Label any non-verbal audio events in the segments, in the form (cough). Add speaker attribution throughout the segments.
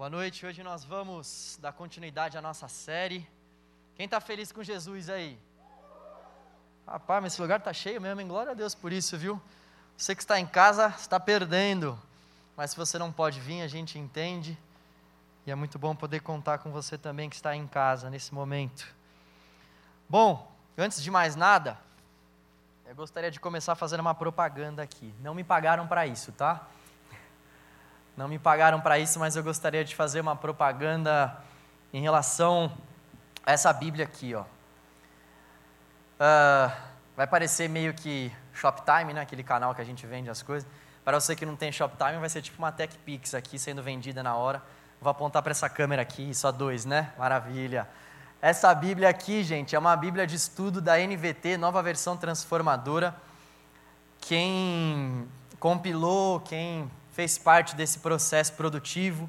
Speaker 1: Boa noite. Hoje nós vamos dar continuidade à nossa série. Quem está feliz com Jesus aí? Rapaz, mas esse lugar está cheio mesmo, hein? Glória a Deus por isso, viu? Você que está em casa está perdendo, mas se você não pode vir, a gente entende. E é muito bom poder contar com você também que está em casa nesse momento. Bom, antes de mais nada, eu gostaria de começar fazendo uma propaganda aqui. Não me pagaram para isso, tá? Não me pagaram para isso, mas eu gostaria de fazer uma propaganda em relação a essa Bíblia aqui, ó. Uh, vai parecer meio que Shoptime, né? Aquele canal que a gente vende as coisas. Para você que não tem Shoptime, vai ser tipo uma Tech Pix aqui sendo vendida na hora. Vou apontar para essa câmera aqui, só dois, né? Maravilha. Essa Bíblia aqui, gente, é uma Bíblia de estudo da NVT, nova versão transformadora. Quem compilou, quem fez parte desse processo produtivo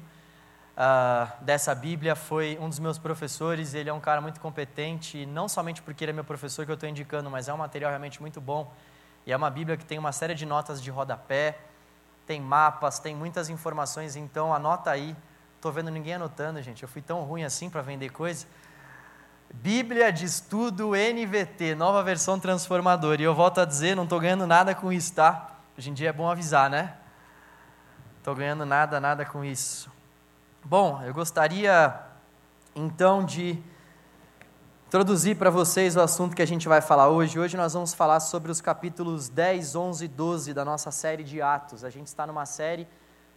Speaker 1: uh, dessa Bíblia, foi um dos meus professores. Ele é um cara muito competente, não somente porque ele é meu professor que eu estou indicando, mas é um material realmente muito bom. E é uma Bíblia que tem uma série de notas de rodapé, tem mapas, tem muitas informações, então anota aí. Estou vendo ninguém anotando, gente. Eu fui tão ruim assim para vender coisa. Bíblia de Estudo NVT, nova versão transformadora. E eu volto a dizer, não estou ganhando nada com isso, tá? Hoje em dia é bom avisar, né? Estou ganhando nada, nada com isso. Bom, eu gostaria então de introduzir para vocês o assunto que a gente vai falar hoje. Hoje nós vamos falar sobre os capítulos 10, 11 e 12 da nossa série de Atos. A gente está numa série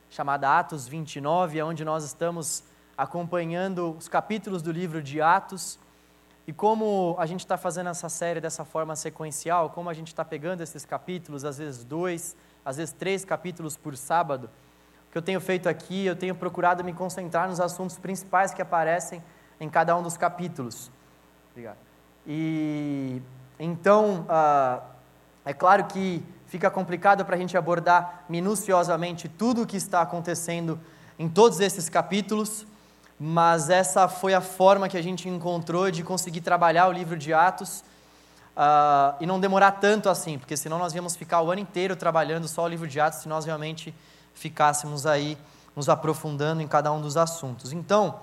Speaker 1: chamada Atos 29, onde nós estamos acompanhando os capítulos do livro de Atos. E como a gente está fazendo essa série dessa forma sequencial, como a gente está pegando esses capítulos, às vezes dois, às vezes três capítulos por sábado, que eu tenho feito aqui, eu tenho procurado me concentrar nos assuntos principais que aparecem em cada um dos capítulos. Obrigado. E então, ah, é claro que fica complicado para a gente abordar minuciosamente tudo o que está acontecendo em todos esses capítulos, mas essa foi a forma que a gente encontrou de conseguir trabalhar o livro de Atos uh, e não demorar tanto assim, porque senão nós íamos ficar o ano inteiro trabalhando só o livro de Atos se nós realmente ficássemos aí nos aprofundando em cada um dos assuntos. Então,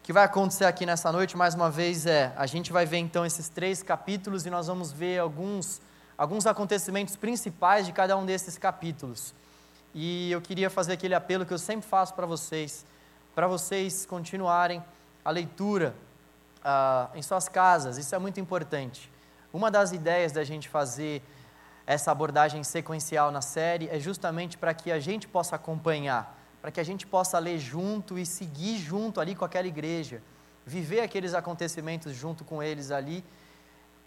Speaker 1: o que vai acontecer aqui nessa noite, mais uma vez, é a gente vai ver então esses três capítulos e nós vamos ver alguns, alguns acontecimentos principais de cada um desses capítulos. E eu queria fazer aquele apelo que eu sempre faço para vocês, para vocês continuarem a leitura uh, em suas casas, isso é muito importante. Uma das ideias da gente fazer essa abordagem sequencial na série é justamente para que a gente possa acompanhar, para que a gente possa ler junto e seguir junto ali com aquela igreja, viver aqueles acontecimentos junto com eles ali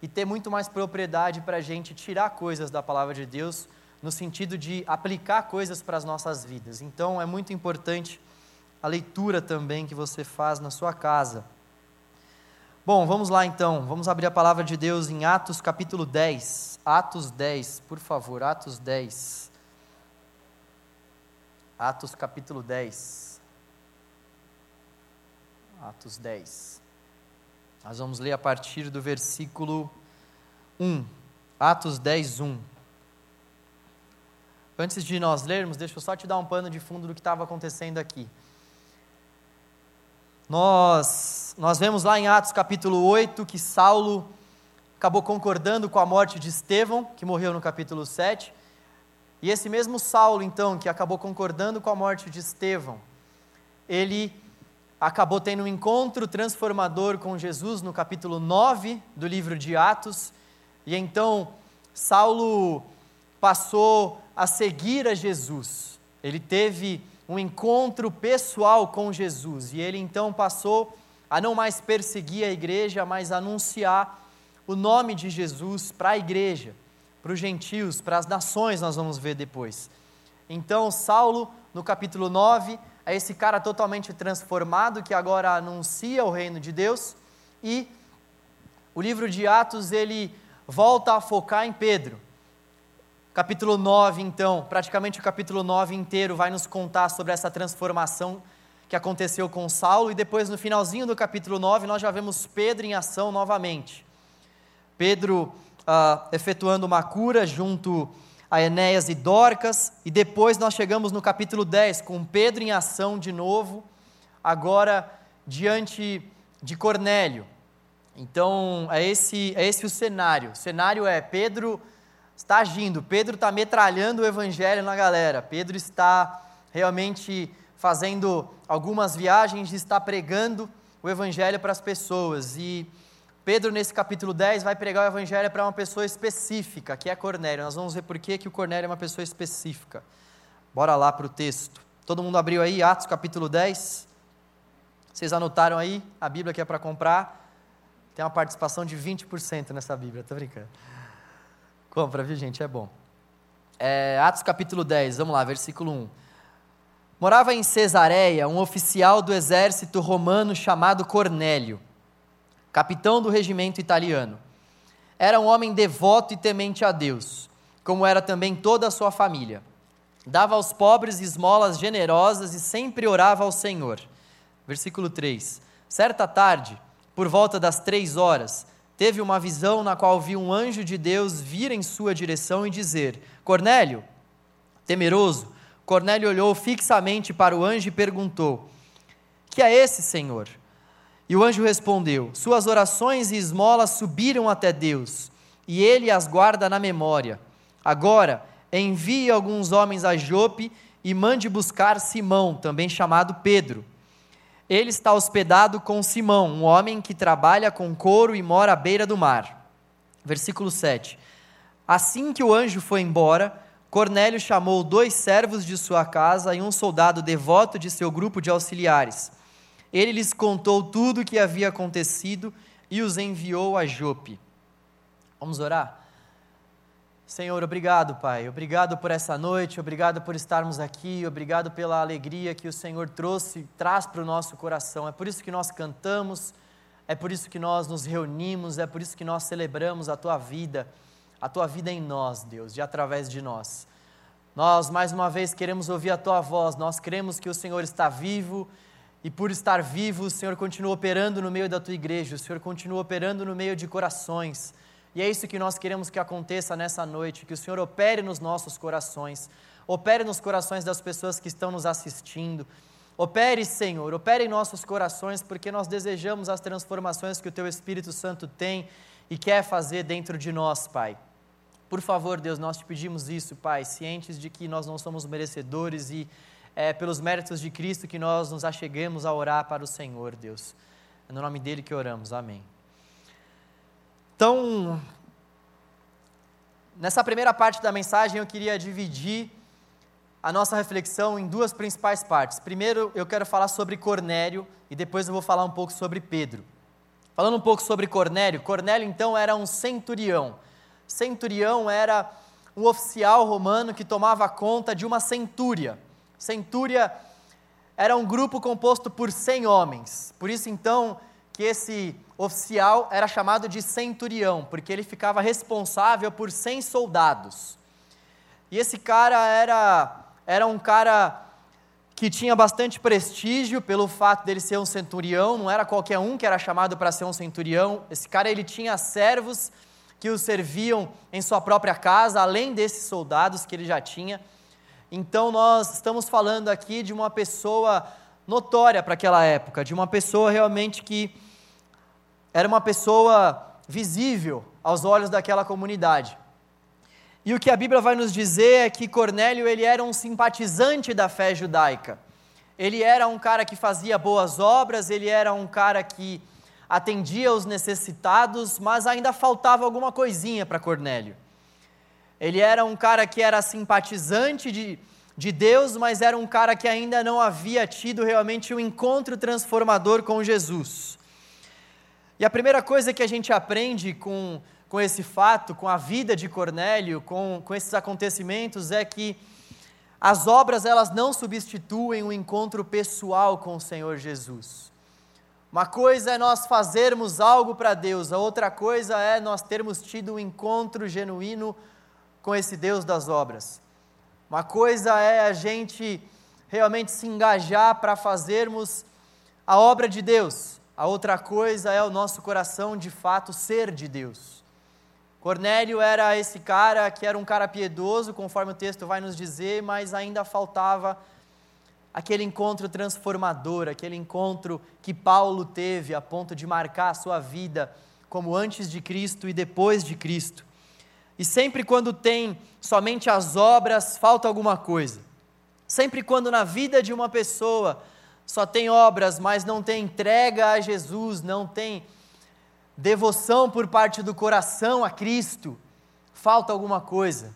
Speaker 1: e ter muito mais propriedade para a gente tirar coisas da palavra de Deus no sentido de aplicar coisas para as nossas vidas. Então é muito importante a leitura também que você faz na sua casa. Bom, vamos lá então, vamos abrir a palavra de Deus em Atos capítulo 10. Atos 10, por favor, Atos 10. Atos capítulo 10. Atos 10. Nós vamos ler a partir do versículo 1. Atos 10, 1. Antes de nós lermos, deixa eu só te dar um pano de fundo do que estava acontecendo aqui. Nós, nós vemos lá em Atos capítulo 8 que Saulo acabou concordando com a morte de Estevão, que morreu no capítulo 7. E esse mesmo Saulo, então, que acabou concordando com a morte de Estevão, ele acabou tendo um encontro transformador com Jesus no capítulo 9 do livro de Atos. E então Saulo passou a seguir a Jesus. Ele teve um encontro pessoal com Jesus. E ele então passou a não mais perseguir a igreja, mas anunciar o nome de Jesus para a igreja, para os gentios, para as nações, nós vamos ver depois. Então, Saulo, no capítulo 9, é esse cara totalmente transformado que agora anuncia o reino de Deus e o livro de Atos ele volta a focar em Pedro. Capítulo 9, então, praticamente o capítulo 9 inteiro vai nos contar sobre essa transformação que aconteceu com Saulo, e depois no finalzinho do capítulo 9 nós já vemos Pedro em ação novamente. Pedro uh, efetuando uma cura junto a Enéas e Dorcas, e depois nós chegamos no capítulo 10 com Pedro em ação de novo, agora diante de Cornélio. Então, é esse, é esse o cenário. O cenário é Pedro está agindo, Pedro está metralhando o evangelho na galera, Pedro está realmente fazendo algumas viagens, está pregando o evangelho para as pessoas. E Pedro, nesse capítulo 10, vai pregar o evangelho para uma pessoa específica, que é Cornélio. Nós vamos ver por que, que o Cornélio é uma pessoa específica. Bora lá para o texto. Todo mundo abriu aí, Atos capítulo 10. Vocês anotaram aí a Bíblia que é para comprar? Tem uma participação de 20% nessa Bíblia, tô brincando. Compra, viu gente? É bom. É, Atos capítulo 10, vamos lá, versículo 1. Morava em Cesareia um oficial do exército romano chamado Cornélio, capitão do regimento italiano. Era um homem devoto e temente a Deus, como era também toda a sua família. Dava aos pobres esmolas generosas e sempre orava ao Senhor. Versículo 3. Certa tarde, por volta das três horas, teve uma visão na qual viu um anjo de Deus vir em sua direção e dizer: Cornélio, temeroso, Cornélio olhou fixamente para o anjo e perguntou: Que é esse, Senhor? E o anjo respondeu: Suas orações e esmolas subiram até Deus, e ele as guarda na memória. Agora, envie alguns homens a Jope e mande buscar Simão, também chamado Pedro ele está hospedado com Simão, um homem que trabalha com couro e mora à beira do mar. Versículo 7. Assim que o anjo foi embora, Cornélio chamou dois servos de sua casa e um soldado devoto de seu grupo de auxiliares. Ele lhes contou tudo o que havia acontecido e os enviou a Jope. Vamos orar? Senhor, obrigado, Pai. Obrigado por essa noite, obrigado por estarmos aqui, obrigado pela alegria que o Senhor trouxe, traz para o nosso coração. É por isso que nós cantamos, é por isso que nós nos reunimos, é por isso que nós celebramos a tua vida, a tua vida em nós, Deus, e através de nós. Nós, mais uma vez, queremos ouvir a tua voz, nós cremos que o Senhor está vivo e por estar vivo, o Senhor continua operando no meio da tua igreja, o Senhor continua operando no meio de corações. E é isso que nós queremos que aconteça nessa noite, que o Senhor opere nos nossos corações, opere nos corações das pessoas que estão nos assistindo. Opere, Senhor, opere em nossos corações, porque nós desejamos as transformações que o Teu Espírito Santo tem e quer fazer dentro de nós, Pai. Por favor, Deus, nós te pedimos isso, Pai, cientes de que nós não somos merecedores e é pelos méritos de Cristo que nós nos acheguemos a orar para o Senhor, Deus. É no nome dele que oramos. Amém. Então, nessa primeira parte da mensagem eu queria dividir a nossa reflexão em duas principais partes. Primeiro, eu quero falar sobre Cornélio e depois eu vou falar um pouco sobre Pedro. Falando um pouco sobre Cornélio, Cornélio então era um centurião. Centurião era um oficial romano que tomava conta de uma centúria. Centúria era um grupo composto por 100 homens. Por isso então que esse oficial era chamado de centurião, porque ele ficava responsável por 100 soldados. E esse cara era, era um cara que tinha bastante prestígio pelo fato dele ser um centurião, não era qualquer um que era chamado para ser um centurião. Esse cara ele tinha servos que o serviam em sua própria casa, além desses soldados que ele já tinha. Então nós estamos falando aqui de uma pessoa notória para aquela época, de uma pessoa realmente que era uma pessoa visível aos olhos daquela comunidade. E o que a Bíblia vai nos dizer é que Cornélio ele era um simpatizante da fé judaica. Ele era um cara que fazia boas obras, ele era um cara que atendia os necessitados, mas ainda faltava alguma coisinha para Cornélio. Ele era um cara que era simpatizante de, de Deus, mas era um cara que ainda não havia tido realmente um encontro transformador com Jesus. E a primeira coisa que a gente aprende com, com esse fato, com a vida de Cornélio, com, com esses acontecimentos, é que as obras elas não substituem o encontro pessoal com o Senhor Jesus. Uma coisa é nós fazermos algo para Deus, a outra coisa é nós termos tido um encontro genuíno com esse Deus das obras. Uma coisa é a gente realmente se engajar para fazermos a obra de Deus, a outra coisa é o nosso coração de fato ser de Deus. Cornélio era esse cara que era um cara piedoso, conforme o texto vai nos dizer, mas ainda faltava aquele encontro transformador, aquele encontro que Paulo teve a ponto de marcar a sua vida como antes de Cristo e depois de Cristo. E sempre quando tem somente as obras, falta alguma coisa. Sempre quando na vida de uma pessoa só tem obras, mas não tem entrega a Jesus, não tem devoção por parte do coração a Cristo, falta alguma coisa.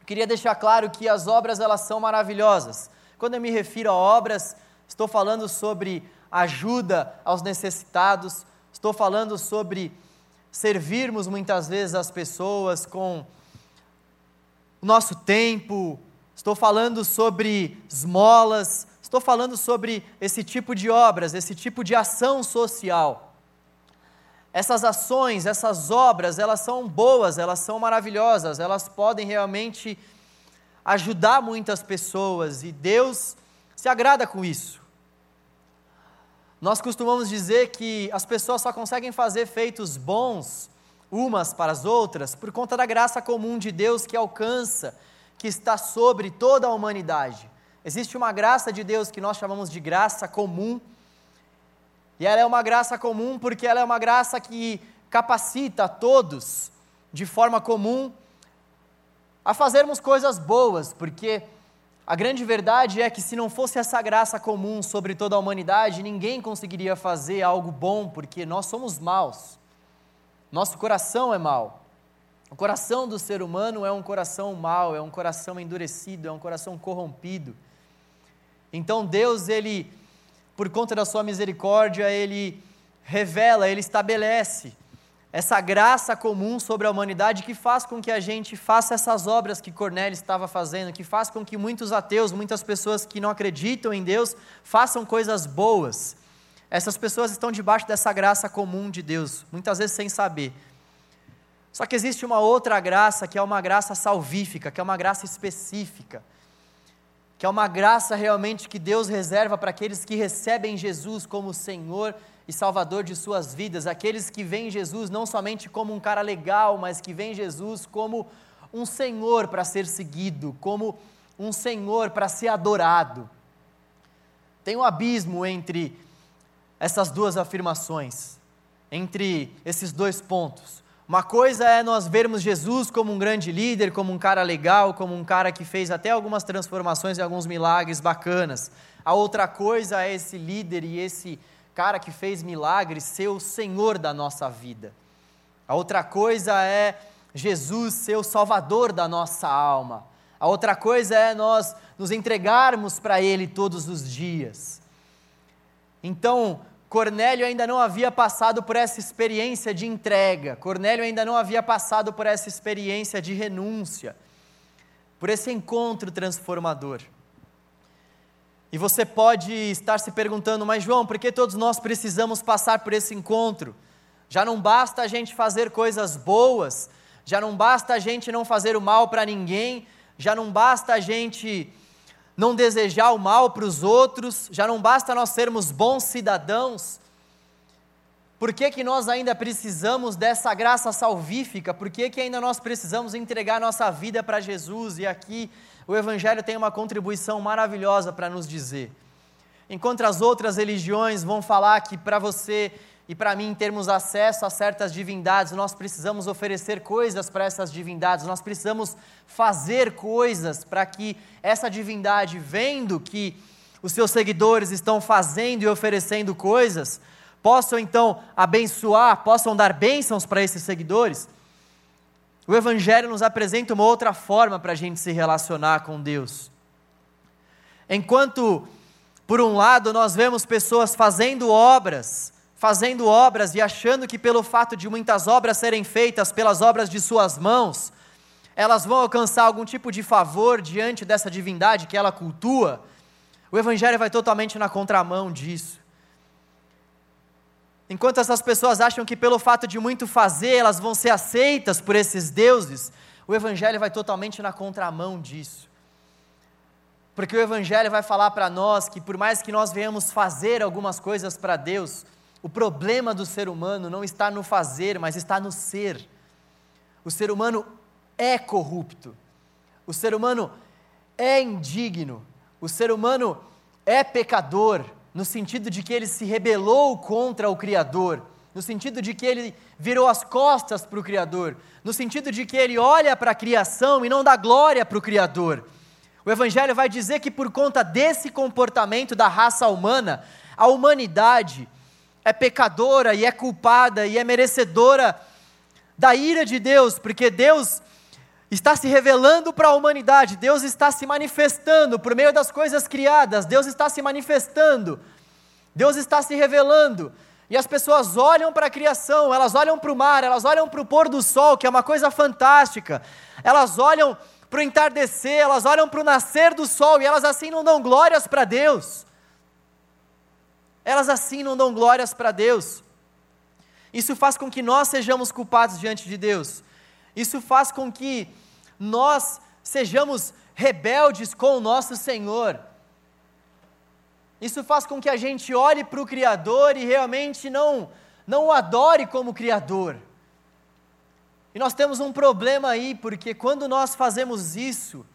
Speaker 1: Eu queria deixar claro que as obras elas são maravilhosas. Quando eu me refiro a obras, estou falando sobre ajuda aos necessitados, estou falando sobre servirmos muitas vezes as pessoas com o nosso tempo, estou falando sobre esmolas, estou falando sobre esse tipo de obras, esse tipo de ação social. Essas ações, essas obras, elas são boas, elas são maravilhosas, elas podem realmente ajudar muitas pessoas e Deus se agrada com isso. Nós costumamos dizer que as pessoas só conseguem fazer feitos bons umas para as outras por conta da graça comum de Deus que alcança, que está sobre toda a humanidade. Existe uma graça de Deus que nós chamamos de graça comum, e ela é uma graça comum porque ela é uma graça que capacita a todos de forma comum a fazermos coisas boas, porque a grande verdade é que se não fosse essa graça comum sobre toda a humanidade, ninguém conseguiria fazer algo bom, porque nós somos maus. Nosso coração é mau. O coração do ser humano é um coração mau, é um coração endurecido, é um coração corrompido. Então Deus, ele, por conta da sua misericórdia, ele revela, ele estabelece essa graça comum sobre a humanidade que faz com que a gente faça essas obras que Cornélio estava fazendo, que faz com que muitos ateus, muitas pessoas que não acreditam em Deus, façam coisas boas. Essas pessoas estão debaixo dessa graça comum de Deus, muitas vezes sem saber. Só que existe uma outra graça, que é uma graça salvífica, que é uma graça específica, que é uma graça realmente que Deus reserva para aqueles que recebem Jesus como Senhor e Salvador de suas vidas, aqueles que veem Jesus não somente como um cara legal, mas que veem Jesus como um Senhor para ser seguido, como um Senhor para ser adorado. Tem um abismo entre essas duas afirmações, entre esses dois pontos. Uma coisa é nós vermos Jesus como um grande líder, como um cara legal, como um cara que fez até algumas transformações e alguns milagres bacanas. A outra coisa é esse líder e esse cara que fez milagres ser o Senhor da nossa vida. A outra coisa é Jesus ser o Salvador da nossa alma. A outra coisa é nós nos entregarmos para Ele todos os dias. Então, Cornélio ainda não havia passado por essa experiência de entrega, Cornélio ainda não havia passado por essa experiência de renúncia, por esse encontro transformador. E você pode estar se perguntando, mas João, por que todos nós precisamos passar por esse encontro? Já não basta a gente fazer coisas boas, já não basta a gente não fazer o mal para ninguém, já não basta a gente não desejar o mal para os outros, já não basta nós sermos bons cidadãos. Por que, que nós ainda precisamos dessa graça salvífica? Por que, que ainda nós precisamos entregar nossa vida para Jesus? E aqui o Evangelho tem uma contribuição maravilhosa para nos dizer. Enquanto as outras religiões vão falar que para você e para mim termos acesso a certas divindades, nós precisamos oferecer coisas para essas divindades, nós precisamos fazer coisas para que essa divindade, vendo que os seus seguidores estão fazendo e oferecendo coisas, possam então abençoar, possam dar bênçãos para esses seguidores. O Evangelho nos apresenta uma outra forma para a gente se relacionar com Deus. Enquanto, por um lado, nós vemos pessoas fazendo obras, fazendo obras e achando que, pelo fato de muitas obras serem feitas pelas obras de suas mãos, elas vão alcançar algum tipo de favor diante dessa divindade que ela cultua, o Evangelho vai totalmente na contramão disso. Enquanto essas pessoas acham que pelo fato de muito fazer elas vão ser aceitas por esses deuses, o Evangelho vai totalmente na contramão disso. Porque o Evangelho vai falar para nós que, por mais que nós venhamos fazer algumas coisas para Deus, o problema do ser humano não está no fazer, mas está no ser. O ser humano é corrupto, o ser humano é indigno, o ser humano é pecador, no sentido de que ele se rebelou contra o Criador, no sentido de que ele virou as costas para o Criador, no sentido de que ele olha para a criação e não dá glória para o Criador. O Evangelho vai dizer que por conta desse comportamento da raça humana, a humanidade é pecadora e é culpada e é merecedora da ira de Deus, porque Deus está se revelando para a humanidade, Deus está se manifestando por meio das coisas criadas, Deus está se manifestando, Deus está se revelando. E as pessoas olham para a criação, elas olham para o mar, elas olham para o pôr do sol, que é uma coisa fantástica, elas olham para o entardecer, elas olham para o nascer do sol e elas assim não dão glórias para Deus. Elas assim não dão glórias para Deus. Isso faz com que nós sejamos culpados diante de Deus. Isso faz com que nós sejamos rebeldes com o nosso Senhor. Isso faz com que a gente olhe para o Criador e realmente não, não o adore como Criador. E nós temos um problema aí, porque quando nós fazemos isso,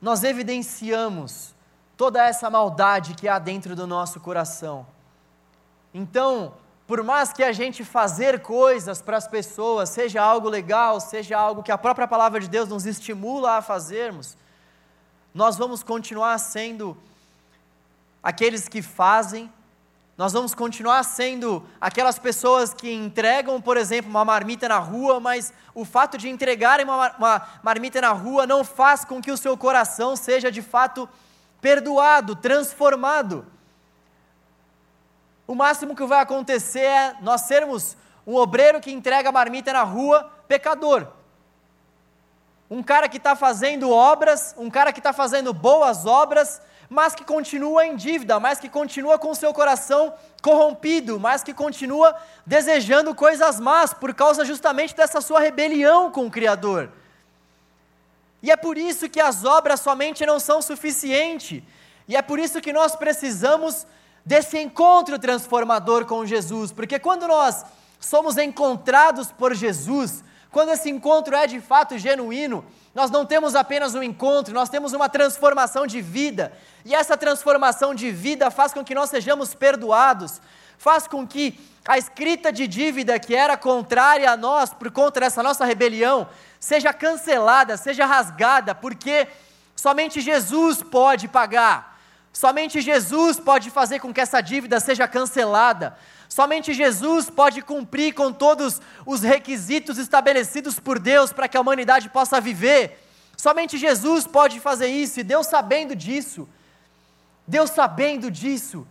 Speaker 1: nós evidenciamos toda essa maldade que há dentro do nosso coração. Então, por mais que a gente fazer coisas para as pessoas, seja algo legal, seja algo que a própria palavra de Deus nos estimula a fazermos, nós vamos continuar sendo aqueles que fazem, nós vamos continuar sendo aquelas pessoas que entregam, por exemplo, uma marmita na rua, mas o fato de entregarem uma, marmita na rua não faz com que o seu coração seja de fato perdoado, transformado. O máximo que vai acontecer é nós sermos um obreiro que entrega marmita na rua, pecador. Um cara que está fazendo obras, um cara que está fazendo boas obras, mas que continua em dívida, mas que continua com seu coração corrompido, mas que continua desejando coisas más por causa justamente dessa sua rebelião com o Criador. E é por isso que as obras somente não são suficientes, e é por isso que nós precisamos desse encontro transformador com Jesus, porque quando nós somos encontrados por Jesus, quando esse encontro é de fato genuíno, nós não temos apenas um encontro, nós temos uma transformação de vida. E essa transformação de vida faz com que nós sejamos perdoados, faz com que a escrita de dívida que era contrária a nós por conta dessa nossa rebelião seja cancelada, seja rasgada, porque somente Jesus pode pagar. Somente Jesus pode fazer com que essa dívida seja cancelada. Somente Jesus pode cumprir com todos os requisitos estabelecidos por Deus para que a humanidade possa viver. Somente Jesus pode fazer isso, e Deus sabendo disso, Deus sabendo disso,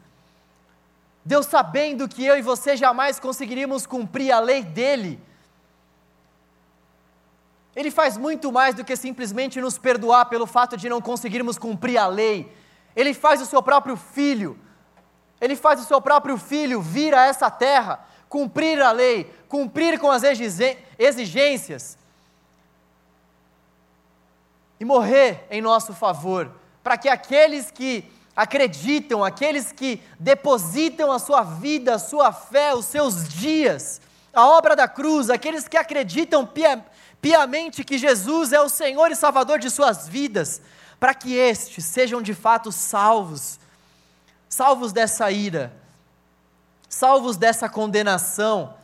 Speaker 1: Deus sabendo que eu e você jamais conseguiríamos cumprir a lei dele, Ele faz muito mais do que simplesmente nos perdoar pelo fato de não conseguirmos cumprir a lei, Ele faz o seu próprio filho. Ele faz o seu próprio filho vir a essa terra, cumprir a lei, cumprir com as exigências e morrer em nosso favor, para que aqueles que acreditam, aqueles que depositam a sua vida, a sua fé, os seus dias, a obra da cruz, aqueles que acreditam pia, piamente que Jesus é o Senhor e Salvador de suas vidas, para que estes sejam de fato salvos salvos dessa ira, salvos dessa condenação.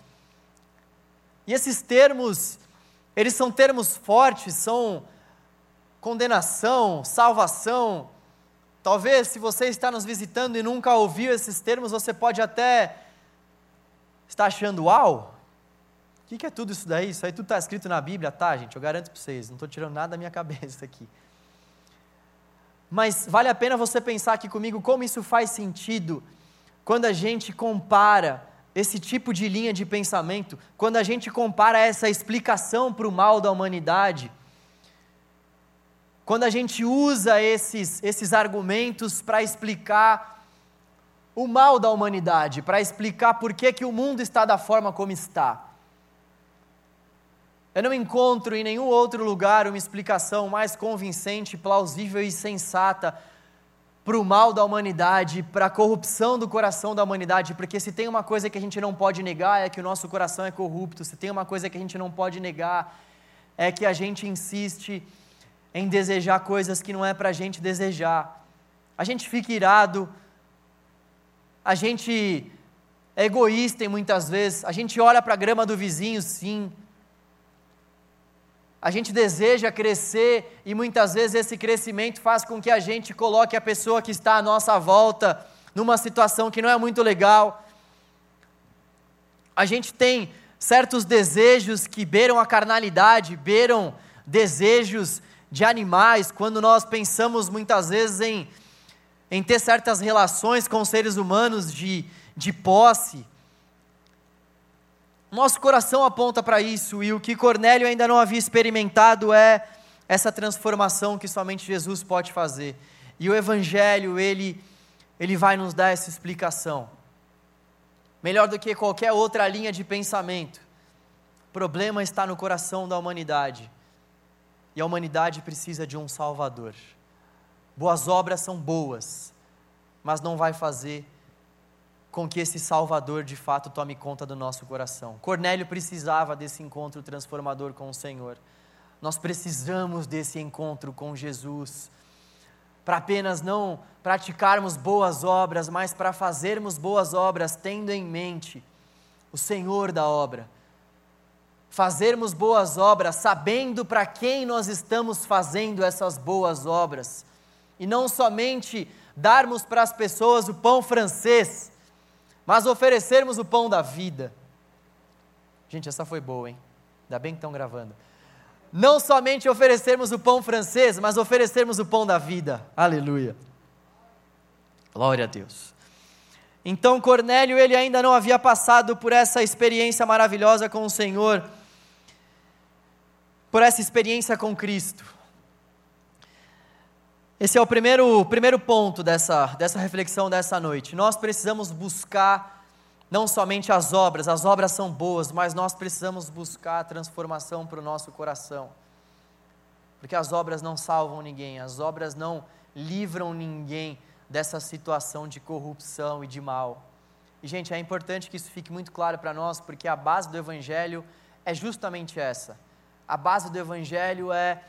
Speaker 1: E esses termos, eles são termos fortes, são condenação, salvação. Talvez, se você está nos visitando e nunca ouviu esses termos, você pode até estar achando, uau, o que, é tudo isso daí? Isso aí tudo está escrito na Bíblia, tá, gente? Eu garanto para vocês, não estou tirando nada da minha (laughs) cabeça aqui. Mas vale a pena você pensar aqui comigo como isso faz sentido quando a gente compara esse tipo de linha de pensamento, quando a gente compara essa explicação para o mal da humanidade, quando a gente usa esses, esses argumentos para explicar o mal da humanidade, para explicar por que, que o mundo está da forma como está. Eu não encontro em nenhum outro lugar uma explicação mais convincente, plausível e sensata para o mal da humanidade, para a corrupção do coração da humanidade, porque se tem uma coisa que a gente não pode negar é que o nosso coração é corrupto, se tem uma coisa que a gente não pode negar é que a gente insiste em desejar coisas que não é para a gente desejar. a gente fica irado, a gente é egoísta em muitas vezes, a gente olha para a grama do vizinho, sim. A gente deseja crescer e muitas vezes esse crescimento faz com que a gente coloque a pessoa que está à nossa volta numa situação que não é muito legal. A gente tem certos desejos que beiram a carnalidade, beiram desejos de animais, quando nós pensamos muitas vezes em, em ter certas relações com seres humanos de, de posse. Nosso coração aponta para isso, e o que Cornélio ainda não havia experimentado é essa transformação que somente Jesus pode fazer. E o Evangelho, ele, ele vai nos dar essa explicação. Melhor do que qualquer outra linha de pensamento. O problema está no coração da humanidade. E a humanidade precisa de um Salvador. Boas obras são boas, mas não vai fazer com que esse Salvador de fato tome conta do nosso coração. Cornélio precisava desse encontro transformador com o Senhor. Nós precisamos desse encontro com Jesus, para apenas não praticarmos boas obras, mas para fazermos boas obras tendo em mente o Senhor da obra. Fazermos boas obras sabendo para quem nós estamos fazendo essas boas obras, e não somente darmos para as pessoas o pão francês mas oferecermos o pão da vida. Gente, essa foi boa, hein? Ainda bem que estão gravando. Não somente oferecermos o pão francês, mas oferecermos o pão da vida. Aleluia. Glória a Deus. Então Cornélio, ele ainda não havia passado por essa experiência maravilhosa com o Senhor, por essa experiência com Cristo. Esse é o primeiro, primeiro ponto dessa, dessa reflexão dessa noite. Nós precisamos buscar não somente as obras, as obras são boas, mas nós precisamos buscar a transformação para o nosso coração. Porque as obras não salvam ninguém, as obras não livram ninguém dessa situação de corrupção e de mal. E, gente, é importante que isso fique muito claro para nós, porque a base do Evangelho é justamente essa. A base do Evangelho é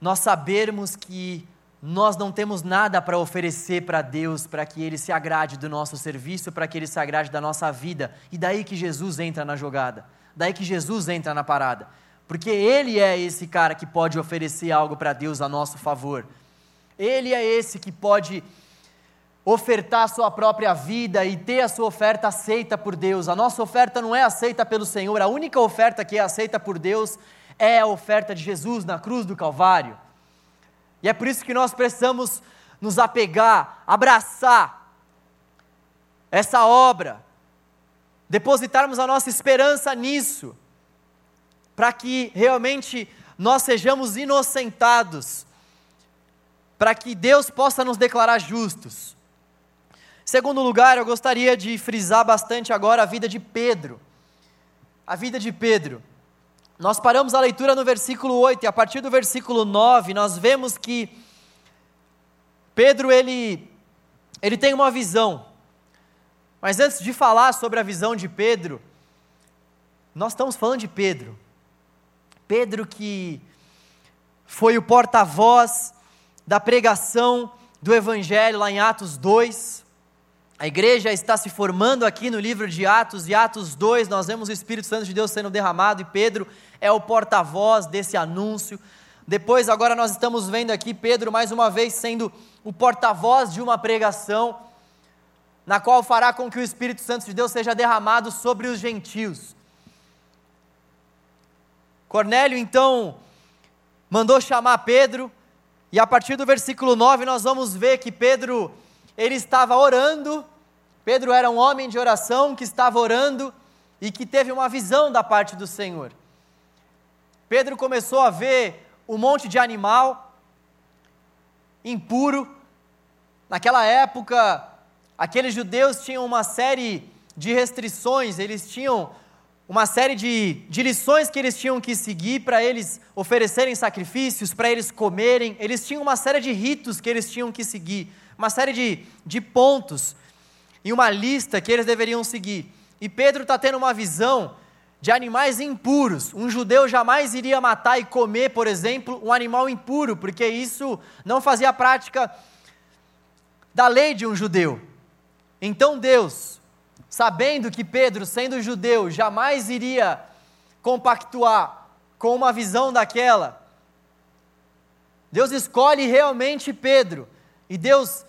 Speaker 1: nós sabermos que nós não temos nada para oferecer para Deus para que Ele se agrade do nosso serviço, para que Ele se agrade da nossa vida. E daí que Jesus entra na jogada, daí que Jesus entra na parada. Porque Ele é esse cara que pode oferecer algo para Deus a nosso favor. Ele é esse que pode ofertar a sua própria vida e ter a sua oferta aceita por Deus. A nossa oferta não é aceita pelo Senhor, a única oferta que é aceita por Deus é a oferta de Jesus na cruz do Calvário. E é por isso que nós precisamos nos apegar, abraçar essa obra, depositarmos a nossa esperança nisso, para que realmente nós sejamos inocentados, para que Deus possa nos declarar justos. Segundo lugar, eu gostaria de frisar bastante agora a vida de Pedro. A vida de Pedro. Nós paramos a leitura no versículo 8 e a partir do versículo 9 nós vemos que Pedro ele ele tem uma visão. Mas antes de falar sobre a visão de Pedro, nós estamos falando de Pedro. Pedro que foi o porta-voz da pregação do evangelho lá em Atos 2. A igreja está se formando aqui no livro de Atos, e Atos 2, nós vemos o Espírito Santo de Deus sendo derramado, e Pedro é o porta-voz desse anúncio. Depois, agora nós estamos vendo aqui Pedro mais uma vez sendo o porta-voz de uma pregação, na qual fará com que o Espírito Santo de Deus seja derramado sobre os gentios. Cornélio então mandou chamar Pedro, e a partir do versículo 9 nós vamos ver que Pedro ele estava orando. Pedro era um homem de oração que estava orando e que teve uma visão da parte do Senhor. Pedro começou a ver um monte de animal impuro. Naquela época, aqueles judeus tinham uma série de restrições, eles tinham uma série de, de lições que eles tinham que seguir para eles oferecerem sacrifícios, para eles comerem, eles tinham uma série de ritos que eles tinham que seguir uma série de, de pontos e uma lista que eles deveriam seguir. E Pedro está tendo uma visão de animais impuros. Um judeu jamais iria matar e comer, por exemplo, um animal impuro, porque isso não fazia prática da lei de um judeu. Então Deus, sabendo que Pedro, sendo judeu, jamais iria compactuar com uma visão daquela, Deus escolhe realmente Pedro e Deus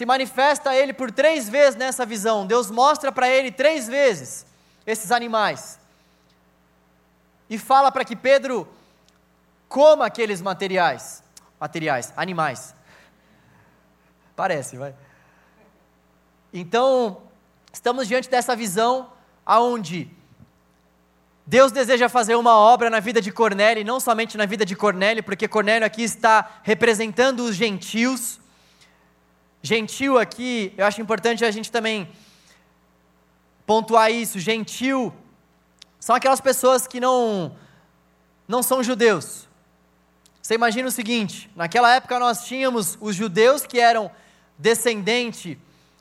Speaker 1: se manifesta a ele por três vezes nessa visão. Deus mostra para ele três vezes esses animais e fala para que Pedro coma aqueles materiais, materiais, animais. Parece, vai. Então, estamos diante dessa visão aonde Deus deseja fazer uma obra na vida de Cornélio, e não somente na vida de Cornélio, porque Cornélio aqui está representando os gentios. Gentil aqui, eu acho importante a gente também pontuar isso. Gentil são aquelas pessoas que não não são judeus. Você imagina o seguinte: naquela época nós tínhamos os judeus que eram descendente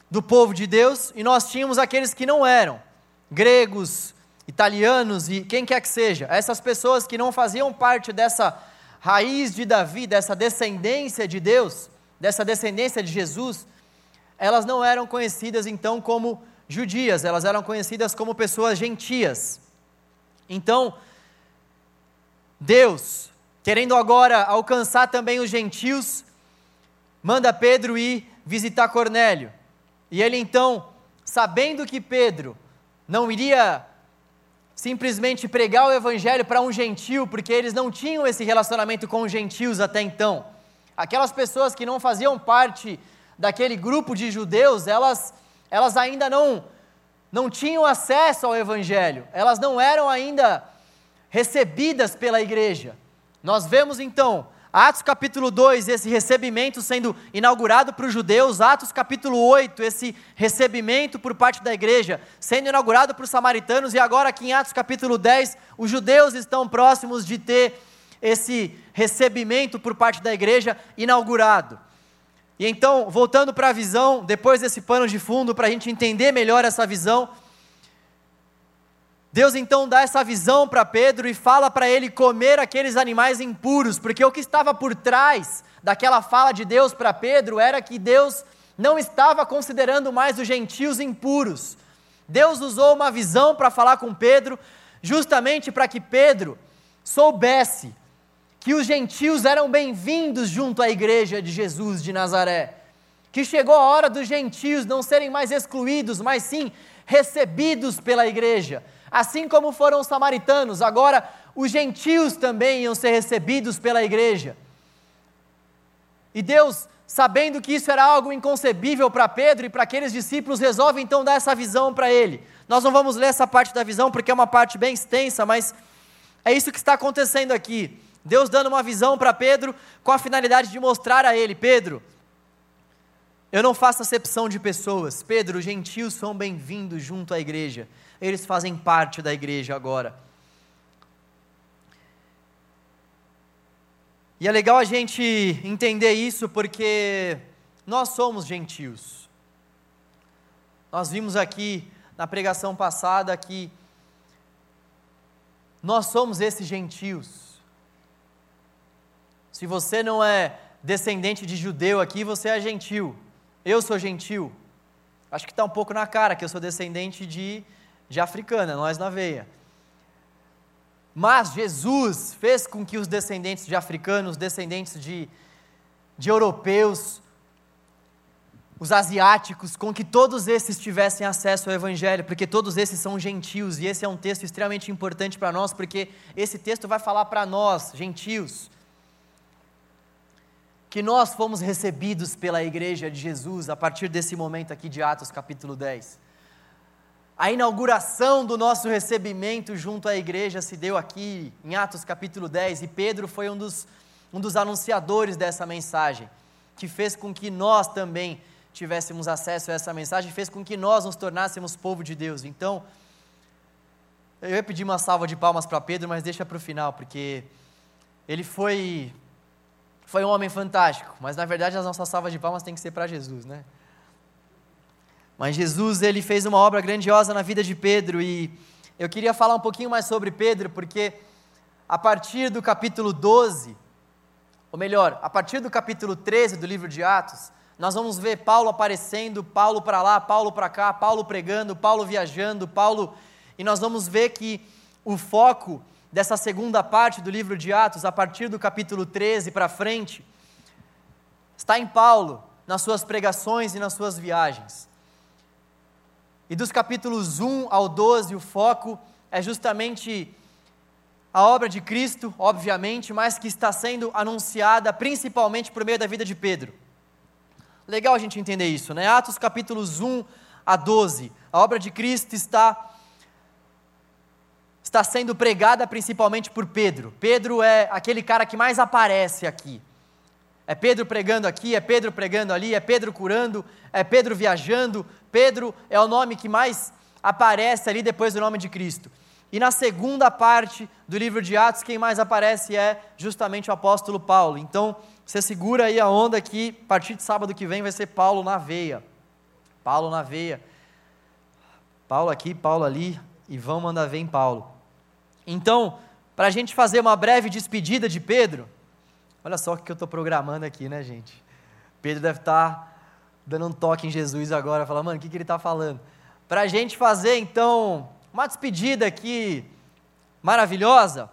Speaker 1: do povo de Deus e nós tínhamos aqueles que não eram, gregos, italianos e quem quer que seja. Essas pessoas que não faziam parte dessa raiz de Davi, dessa descendência de Deus, dessa descendência de Jesus, elas não eram conhecidas então como judias, elas eram conhecidas como pessoas gentias. Então, Deus, querendo agora alcançar também os gentios, manda Pedro ir visitar Cornélio. E ele então, sabendo que Pedro não iria simplesmente pregar o evangelho para um gentio, porque eles não tinham esse relacionamento com os gentios até então. Aquelas pessoas que não faziam parte daquele grupo de judeus, elas, elas ainda não, não tinham acesso ao evangelho, elas não eram ainda recebidas pela igreja. Nós vemos então, Atos capítulo 2, esse recebimento sendo inaugurado para os judeus, Atos capítulo 8, esse recebimento por parte da igreja sendo inaugurado para os samaritanos, e agora aqui em Atos capítulo 10, os judeus estão próximos de ter esse recebimento por parte da igreja inaugurado. E então, voltando para a visão, depois desse pano de fundo, para a gente entender melhor essa visão, Deus então dá essa visão para Pedro e fala para ele comer aqueles animais impuros, porque o que estava por trás daquela fala de Deus para Pedro era que Deus não estava considerando mais os gentios impuros. Deus usou uma visão para falar com Pedro, justamente para que Pedro soubesse que os gentios eram bem-vindos junto à igreja de Jesus de Nazaré. Que chegou a hora dos gentios não serem mais excluídos, mas sim recebidos pela igreja Assim como foram os samaritanos, agora os gentios também iam ser recebidos pela igreja. E Deus, sabendo que isso era algo inconcebível para Pedro e para aqueles discípulos, resolve então dar essa visão para ele. Nós não vamos ler essa parte da visão porque é uma parte bem extensa, mas é isso que está acontecendo aqui. Deus dando uma visão para Pedro com a finalidade de mostrar a ele: Pedro, eu não faço acepção de pessoas. Pedro, os gentios são bem-vindos junto à igreja eles fazem parte da igreja agora. E é legal a gente entender isso porque nós somos gentios. Nós vimos aqui na pregação passada que nós somos esses gentios. Se você não é descendente de judeu aqui, você é gentil. Eu sou gentil. Acho que está um pouco na cara que eu sou descendente de de africana, nós na veia. Mas Jesus fez com que os descendentes de africanos, descendentes de, de europeus, os asiáticos, com que todos esses tivessem acesso ao Evangelho, porque todos esses são gentios, e esse é um texto extremamente importante para nós, porque esse texto vai falar para nós, gentios, que nós fomos recebidos pela igreja de Jesus a partir desse momento aqui de Atos capítulo 10. A inauguração do nosso recebimento junto à igreja se deu aqui em Atos capítulo 10 e Pedro foi um dos, um dos anunciadores dessa mensagem, que fez com que nós também tivéssemos acesso a essa mensagem, fez com que nós nos tornássemos povo de Deus. Então, eu ia pedir uma salva de palmas para Pedro, mas deixa para o final, porque ele foi, foi um homem fantástico, mas na verdade as nossas salvas de palmas têm que ser para Jesus, né? Mas Jesus, ele fez uma obra grandiosa na vida de Pedro e eu queria falar um pouquinho mais sobre Pedro, porque a partir do capítulo 12, ou melhor, a partir do capítulo 13 do livro de Atos, nós vamos ver Paulo aparecendo, Paulo para lá, Paulo para cá, Paulo pregando, Paulo viajando, Paulo. E nós vamos ver que o foco dessa segunda parte do livro de Atos, a partir do capítulo 13 para frente, está em Paulo, nas suas pregações e nas suas viagens. E dos capítulos 1 ao 12, o foco é justamente a obra de Cristo, obviamente, mas que está sendo anunciada principalmente por meio da vida de Pedro. Legal a gente entender isso, né? Atos capítulos 1 a 12. A obra de Cristo está está sendo pregada principalmente por Pedro. Pedro é aquele cara que mais aparece aqui. É Pedro pregando aqui, é Pedro pregando ali, é Pedro curando, é Pedro viajando. Pedro é o nome que mais aparece ali depois do nome de Cristo. E na segunda parte do livro de Atos, quem mais aparece é justamente o apóstolo Paulo. Então, você segura aí a onda que a partir de sábado que vem vai ser Paulo na veia. Paulo na veia. Paulo aqui, Paulo ali, e vão mandar ver em Paulo. Então, para a gente fazer uma breve despedida de Pedro, olha só o que eu estou programando aqui, né, gente? Pedro deve estar tá dando um toque em Jesus agora, falar, mano, o que, que ele está falando? Para a gente fazer, então, uma despedida aqui maravilhosa,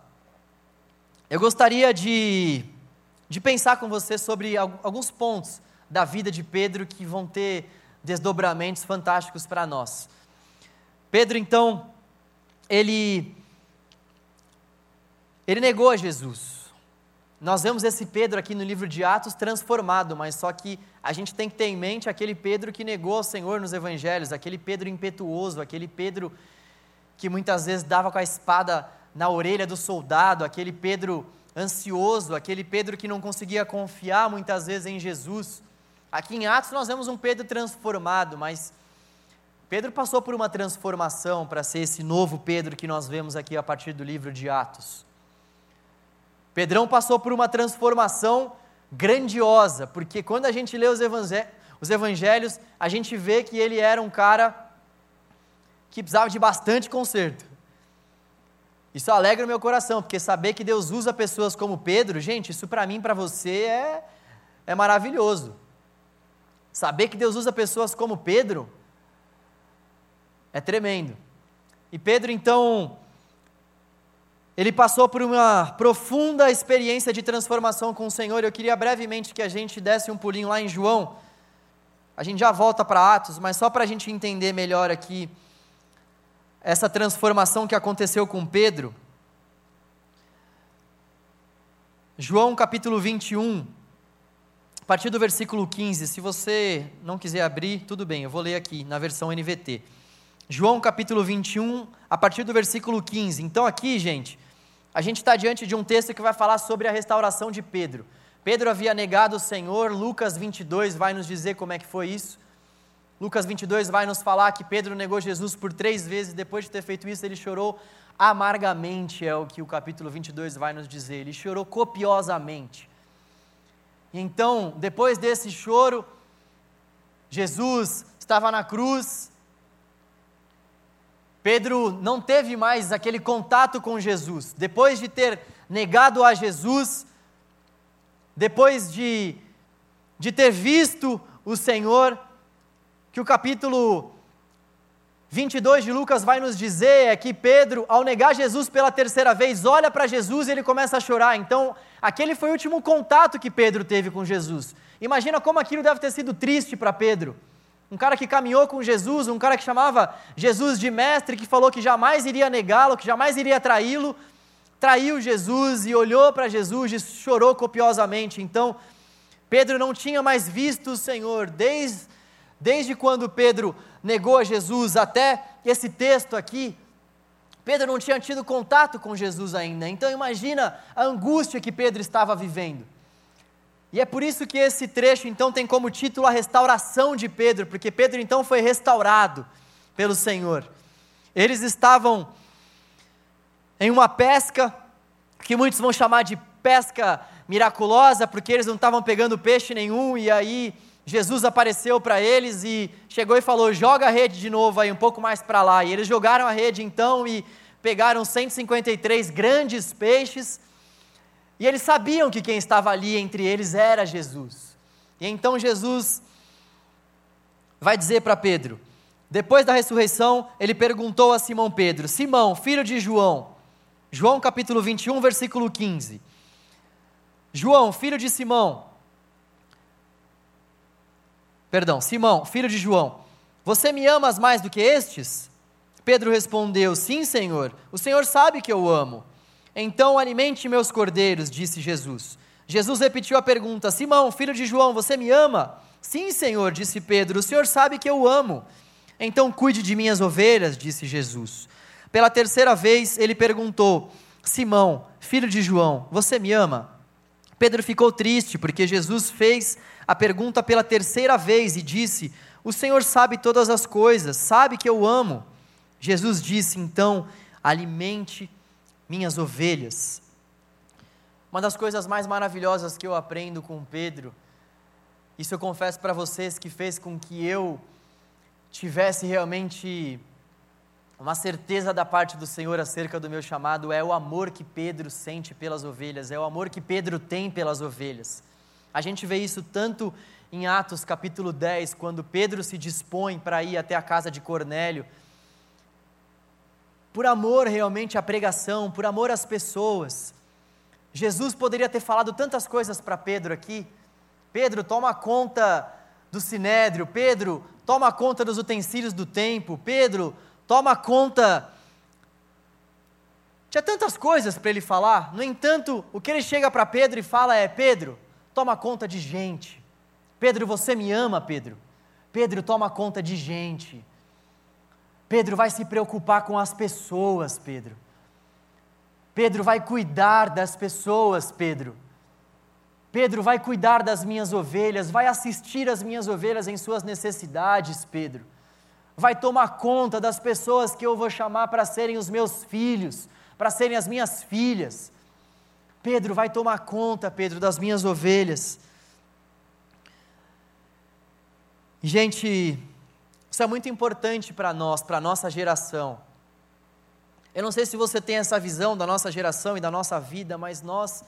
Speaker 1: eu gostaria de, de pensar com você sobre alguns pontos da vida de Pedro que vão ter desdobramentos fantásticos para nós. Pedro, então, ele, ele negou a Jesus. Nós vemos esse Pedro aqui no livro de Atos transformado, mas só que a gente tem que ter em mente aquele Pedro que negou ao Senhor nos evangelhos, aquele Pedro impetuoso, aquele Pedro que muitas vezes dava com a espada na orelha do soldado, aquele Pedro ansioso, aquele Pedro que não conseguia confiar muitas vezes em Jesus. Aqui em Atos nós vemos um Pedro transformado, mas Pedro passou por uma transformação para ser esse novo Pedro que nós vemos aqui a partir do livro de Atos. Pedrão passou por uma transformação grandiosa, porque quando a gente lê os, evangelhos, a gente vê que ele era um cara que precisava de bastante conserto. Isso alegra o meu coração, porque saber que Deus usa pessoas como Pedro, gente, isso para mim, para você é, é maravilhoso. Saber que Deus usa pessoas como Pedro é tremendo. E Pedro, então, ele passou por uma profunda experiência de transformação com o Senhor. Eu queria brevemente que a gente desse um pulinho lá em João. A gente já volta para Atos, mas só para a gente entender melhor aqui essa transformação que aconteceu com Pedro. João capítulo 21, a partir do versículo 15. Se você não quiser abrir, tudo bem, eu vou ler aqui na versão NVT. João capítulo 21, a partir do versículo 15. Então, aqui, gente, a gente está diante de um texto que vai falar sobre a restauração de Pedro. Pedro havia negado o Senhor, Lucas 22 vai nos dizer como é que foi isso. Lucas 22 vai nos falar que Pedro negou Jesus por três vezes, depois de ter feito isso, ele chorou amargamente, é o que o capítulo 22 vai nos dizer. Ele chorou copiosamente. Então, depois desse choro, Jesus estava na cruz. Pedro não teve mais aquele contato com Jesus. Depois de ter negado a Jesus, depois de, de ter visto o Senhor, que o capítulo 22 de Lucas vai nos dizer é que Pedro, ao negar Jesus pela terceira vez, olha para Jesus e ele começa a chorar. Então, aquele foi o último contato que Pedro teve com Jesus. Imagina como aquilo deve ter sido triste para Pedro. Um cara que caminhou com Jesus, um cara que chamava Jesus de mestre, que falou que jamais iria negá-lo, que jamais iria traí-lo, traiu Jesus e olhou para Jesus e chorou copiosamente. Então, Pedro não tinha mais visto o Senhor desde Desde quando Pedro negou a Jesus até esse texto aqui, Pedro não tinha tido contato com Jesus ainda. Então imagina a angústia que Pedro estava vivendo. E é por isso que esse trecho então tem como título a restauração de Pedro, porque Pedro então foi restaurado pelo Senhor. Eles estavam em uma pesca que muitos vão chamar de pesca miraculosa, porque eles não estavam pegando peixe nenhum e aí Jesus apareceu para eles e chegou e falou: joga a rede de novo aí, um pouco mais para lá. E eles jogaram a rede então e pegaram 153 grandes peixes. E eles sabiam que quem estava ali entre eles era Jesus. E então Jesus vai dizer para Pedro: depois da ressurreição, ele perguntou a Simão Pedro: Simão, filho de João, João capítulo 21, versículo 15. João, filho de Simão, perdão, Simão, filho de João, você me amas mais do que estes? Pedro respondeu: Sim, Senhor, o Senhor sabe que eu amo. Então alimente meus cordeiros, disse Jesus. Jesus repetiu a pergunta: Simão, filho de João, você me ama? Sim, Senhor, disse Pedro, o Senhor sabe que eu amo. Então cuide de minhas ovelhas, disse Jesus. Pela terceira vez ele perguntou: Simão, filho de João, você me ama? Pedro ficou triste porque Jesus fez a pergunta pela terceira vez e disse: O Senhor sabe todas as coisas, sabe que eu amo. Jesus disse então: Alimente minhas ovelhas. Uma das coisas mais maravilhosas que eu aprendo com Pedro, isso eu confesso para vocês que fez com que eu tivesse realmente uma certeza da parte do Senhor acerca do meu chamado, é o amor que Pedro sente pelas ovelhas, é o amor que Pedro tem pelas ovelhas. A gente vê isso tanto em Atos capítulo 10, quando Pedro se dispõe para ir até a casa de Cornélio, por amor realmente à pregação, por amor às pessoas. Jesus poderia ter falado tantas coisas para Pedro aqui. Pedro, toma conta do sinédrio. Pedro, toma conta dos utensílios do templo. Pedro, toma conta. Tinha tantas coisas para ele falar. No entanto, o que ele chega para Pedro e fala é: Pedro, toma conta de gente. Pedro, você me ama, Pedro. Pedro, toma conta de gente. Pedro vai se preocupar com as pessoas, Pedro. Pedro vai cuidar das pessoas, Pedro. Pedro vai cuidar das minhas ovelhas, vai assistir as minhas ovelhas em suas necessidades, Pedro. Vai tomar conta das pessoas que eu vou chamar para serem os meus filhos, para serem as minhas filhas. Pedro vai tomar conta, Pedro, das minhas ovelhas. Gente, isso é muito importante para nós, para a nossa geração. Eu não sei se você tem essa visão da nossa geração e da nossa vida, mas nós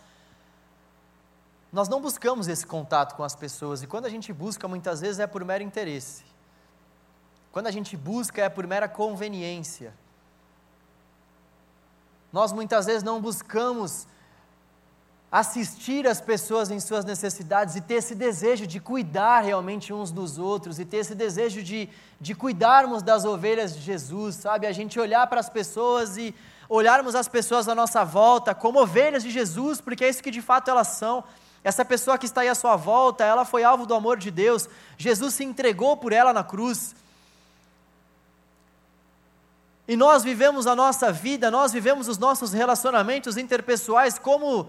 Speaker 1: nós não buscamos esse contato com as pessoas e quando a gente busca, muitas vezes é por mero interesse. Quando a gente busca é por mera conveniência. Nós muitas vezes não buscamos assistir as pessoas em suas necessidades e ter esse desejo de cuidar realmente uns dos outros e ter esse desejo de, de cuidarmos das ovelhas de Jesus, sabe? A gente olhar para as pessoas e olharmos as pessoas à nossa volta como ovelhas de Jesus, porque é isso que de fato elas são. Essa pessoa que está aí à sua volta, ela foi alvo do amor de Deus, Jesus se entregou por ela na cruz. E nós vivemos a nossa vida, nós vivemos os nossos relacionamentos interpessoais como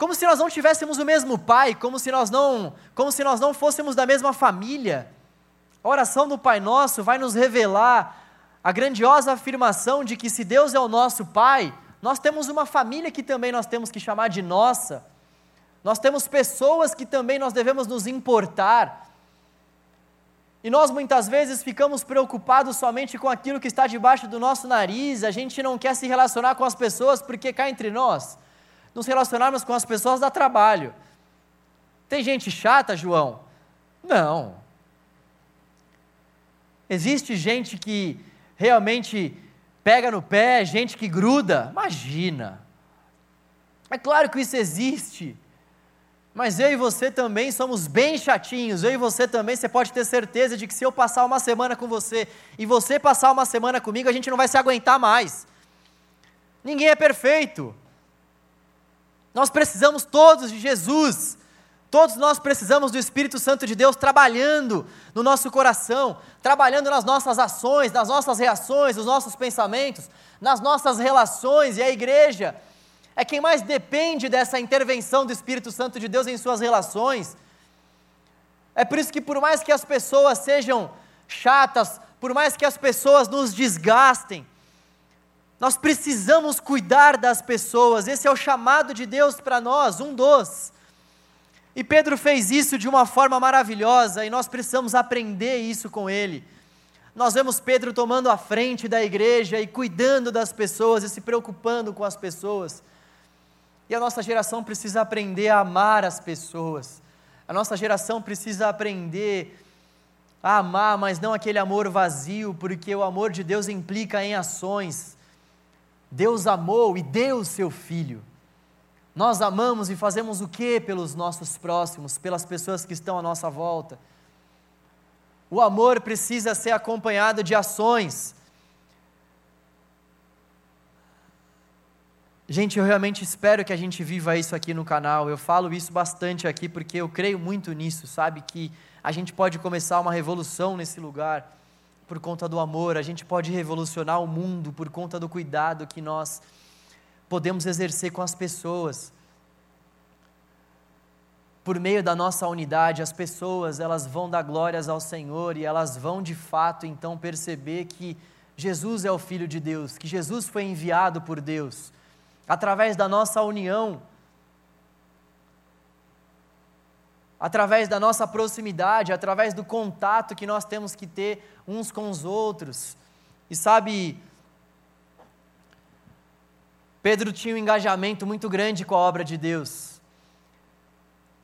Speaker 1: como se nós não tivéssemos o mesmo pai, como se nós não, como se nós não fôssemos da mesma família. A oração do Pai Nosso vai nos revelar a grandiosa afirmação de que se Deus é o nosso pai, nós temos uma família que também nós temos que chamar de nossa. Nós temos pessoas que também nós devemos nos importar. E nós muitas vezes ficamos preocupados somente com aquilo que está debaixo do nosso nariz, a gente não quer se relacionar com as pessoas porque cá entre nós nos relacionarmos com as pessoas dá trabalho. Tem gente chata, João? Não. Existe gente que realmente pega no pé, gente que gruda? Imagina. É claro que isso existe. Mas eu e você também somos bem chatinhos. Eu e você também, você pode ter certeza de que se eu passar uma semana com você e você passar uma semana comigo, a gente não vai se aguentar mais. Ninguém é perfeito. Nós precisamos todos de Jesus. Todos nós precisamos do Espírito Santo de Deus trabalhando no nosso coração, trabalhando nas nossas ações, nas nossas reações, nos nossos pensamentos, nas nossas relações. E a igreja é quem mais depende dessa intervenção do Espírito Santo de Deus em suas relações. É por isso que, por mais que as pessoas sejam chatas, por mais que as pessoas nos desgastem, nós precisamos cuidar das pessoas, esse é o chamado de Deus para nós, um dos. E Pedro fez isso de uma forma maravilhosa e nós precisamos aprender isso com ele. Nós vemos Pedro tomando a frente da igreja e cuidando das pessoas e se preocupando com as pessoas. E a nossa geração precisa aprender a amar as pessoas. A nossa geração precisa aprender a amar, mas não aquele amor vazio, porque o amor de Deus implica em ações. Deus amou e deu seu filho. Nós amamos e fazemos o que pelos nossos próximos, pelas pessoas que estão à nossa volta? O amor precisa ser acompanhado de ações. Gente, eu realmente espero que a gente viva isso aqui no canal. Eu falo isso bastante aqui porque eu creio muito nisso, sabe? Que a gente pode começar uma revolução nesse lugar por conta do amor, a gente pode revolucionar o mundo por conta do cuidado que nós podemos exercer com as pessoas. Por meio da nossa unidade, as pessoas, elas vão dar glórias ao Senhor e elas vão de fato então perceber que Jesus é o filho de Deus, que Jesus foi enviado por Deus. Através da nossa união, através da nossa proximidade, através do contato que nós temos que ter uns com os outros. E sabe, Pedro tinha um engajamento muito grande com a obra de Deus.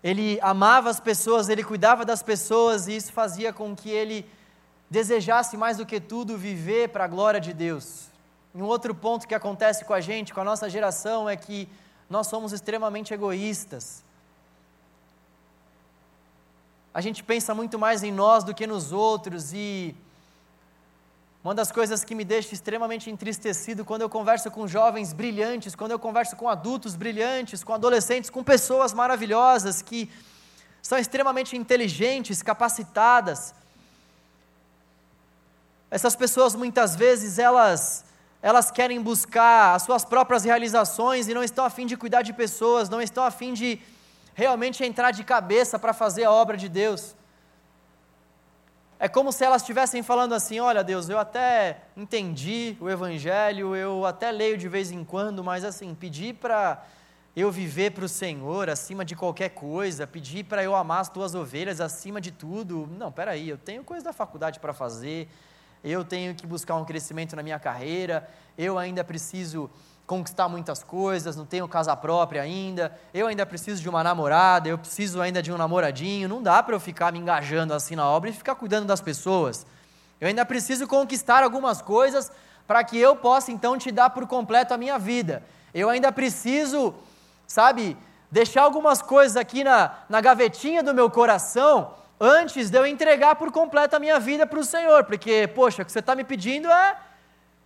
Speaker 1: Ele amava as pessoas, ele cuidava das pessoas, e isso fazia com que ele desejasse mais do que tudo viver para a glória de Deus. Um outro ponto que acontece com a gente, com a nossa geração, é que nós somos extremamente egoístas. A gente pensa muito mais em nós do que nos outros e uma das coisas que me deixa extremamente entristecido quando eu converso com jovens brilhantes, quando eu converso com adultos brilhantes, com adolescentes, com pessoas maravilhosas que são extremamente inteligentes, capacitadas. Essas pessoas muitas vezes elas elas querem buscar as suas próprias realizações e não estão a fim de cuidar de pessoas, não estão a fim de realmente entrar de cabeça para fazer a obra de Deus. É como se elas estivessem falando assim: olha, Deus, eu até entendi o Evangelho, eu até leio de vez em quando, mas assim, pedir para eu viver para o Senhor acima de qualquer coisa, pedir para eu amar as tuas ovelhas acima de tudo. Não, peraí, eu tenho coisa da faculdade para fazer, eu tenho que buscar um crescimento na minha carreira, eu ainda preciso conquistar muitas coisas, não tenho casa própria ainda, eu ainda preciso de uma namorada, eu preciso ainda de um namoradinho, não dá para eu ficar me engajando assim na obra e ficar cuidando das pessoas. Eu ainda preciso conquistar algumas coisas para que eu possa então te dar por completo a minha vida. Eu ainda preciso, sabe, deixar algumas coisas aqui na, na gavetinha do meu coração antes de eu entregar por completo a minha vida para o Senhor, porque, poxa, o que você está me pedindo é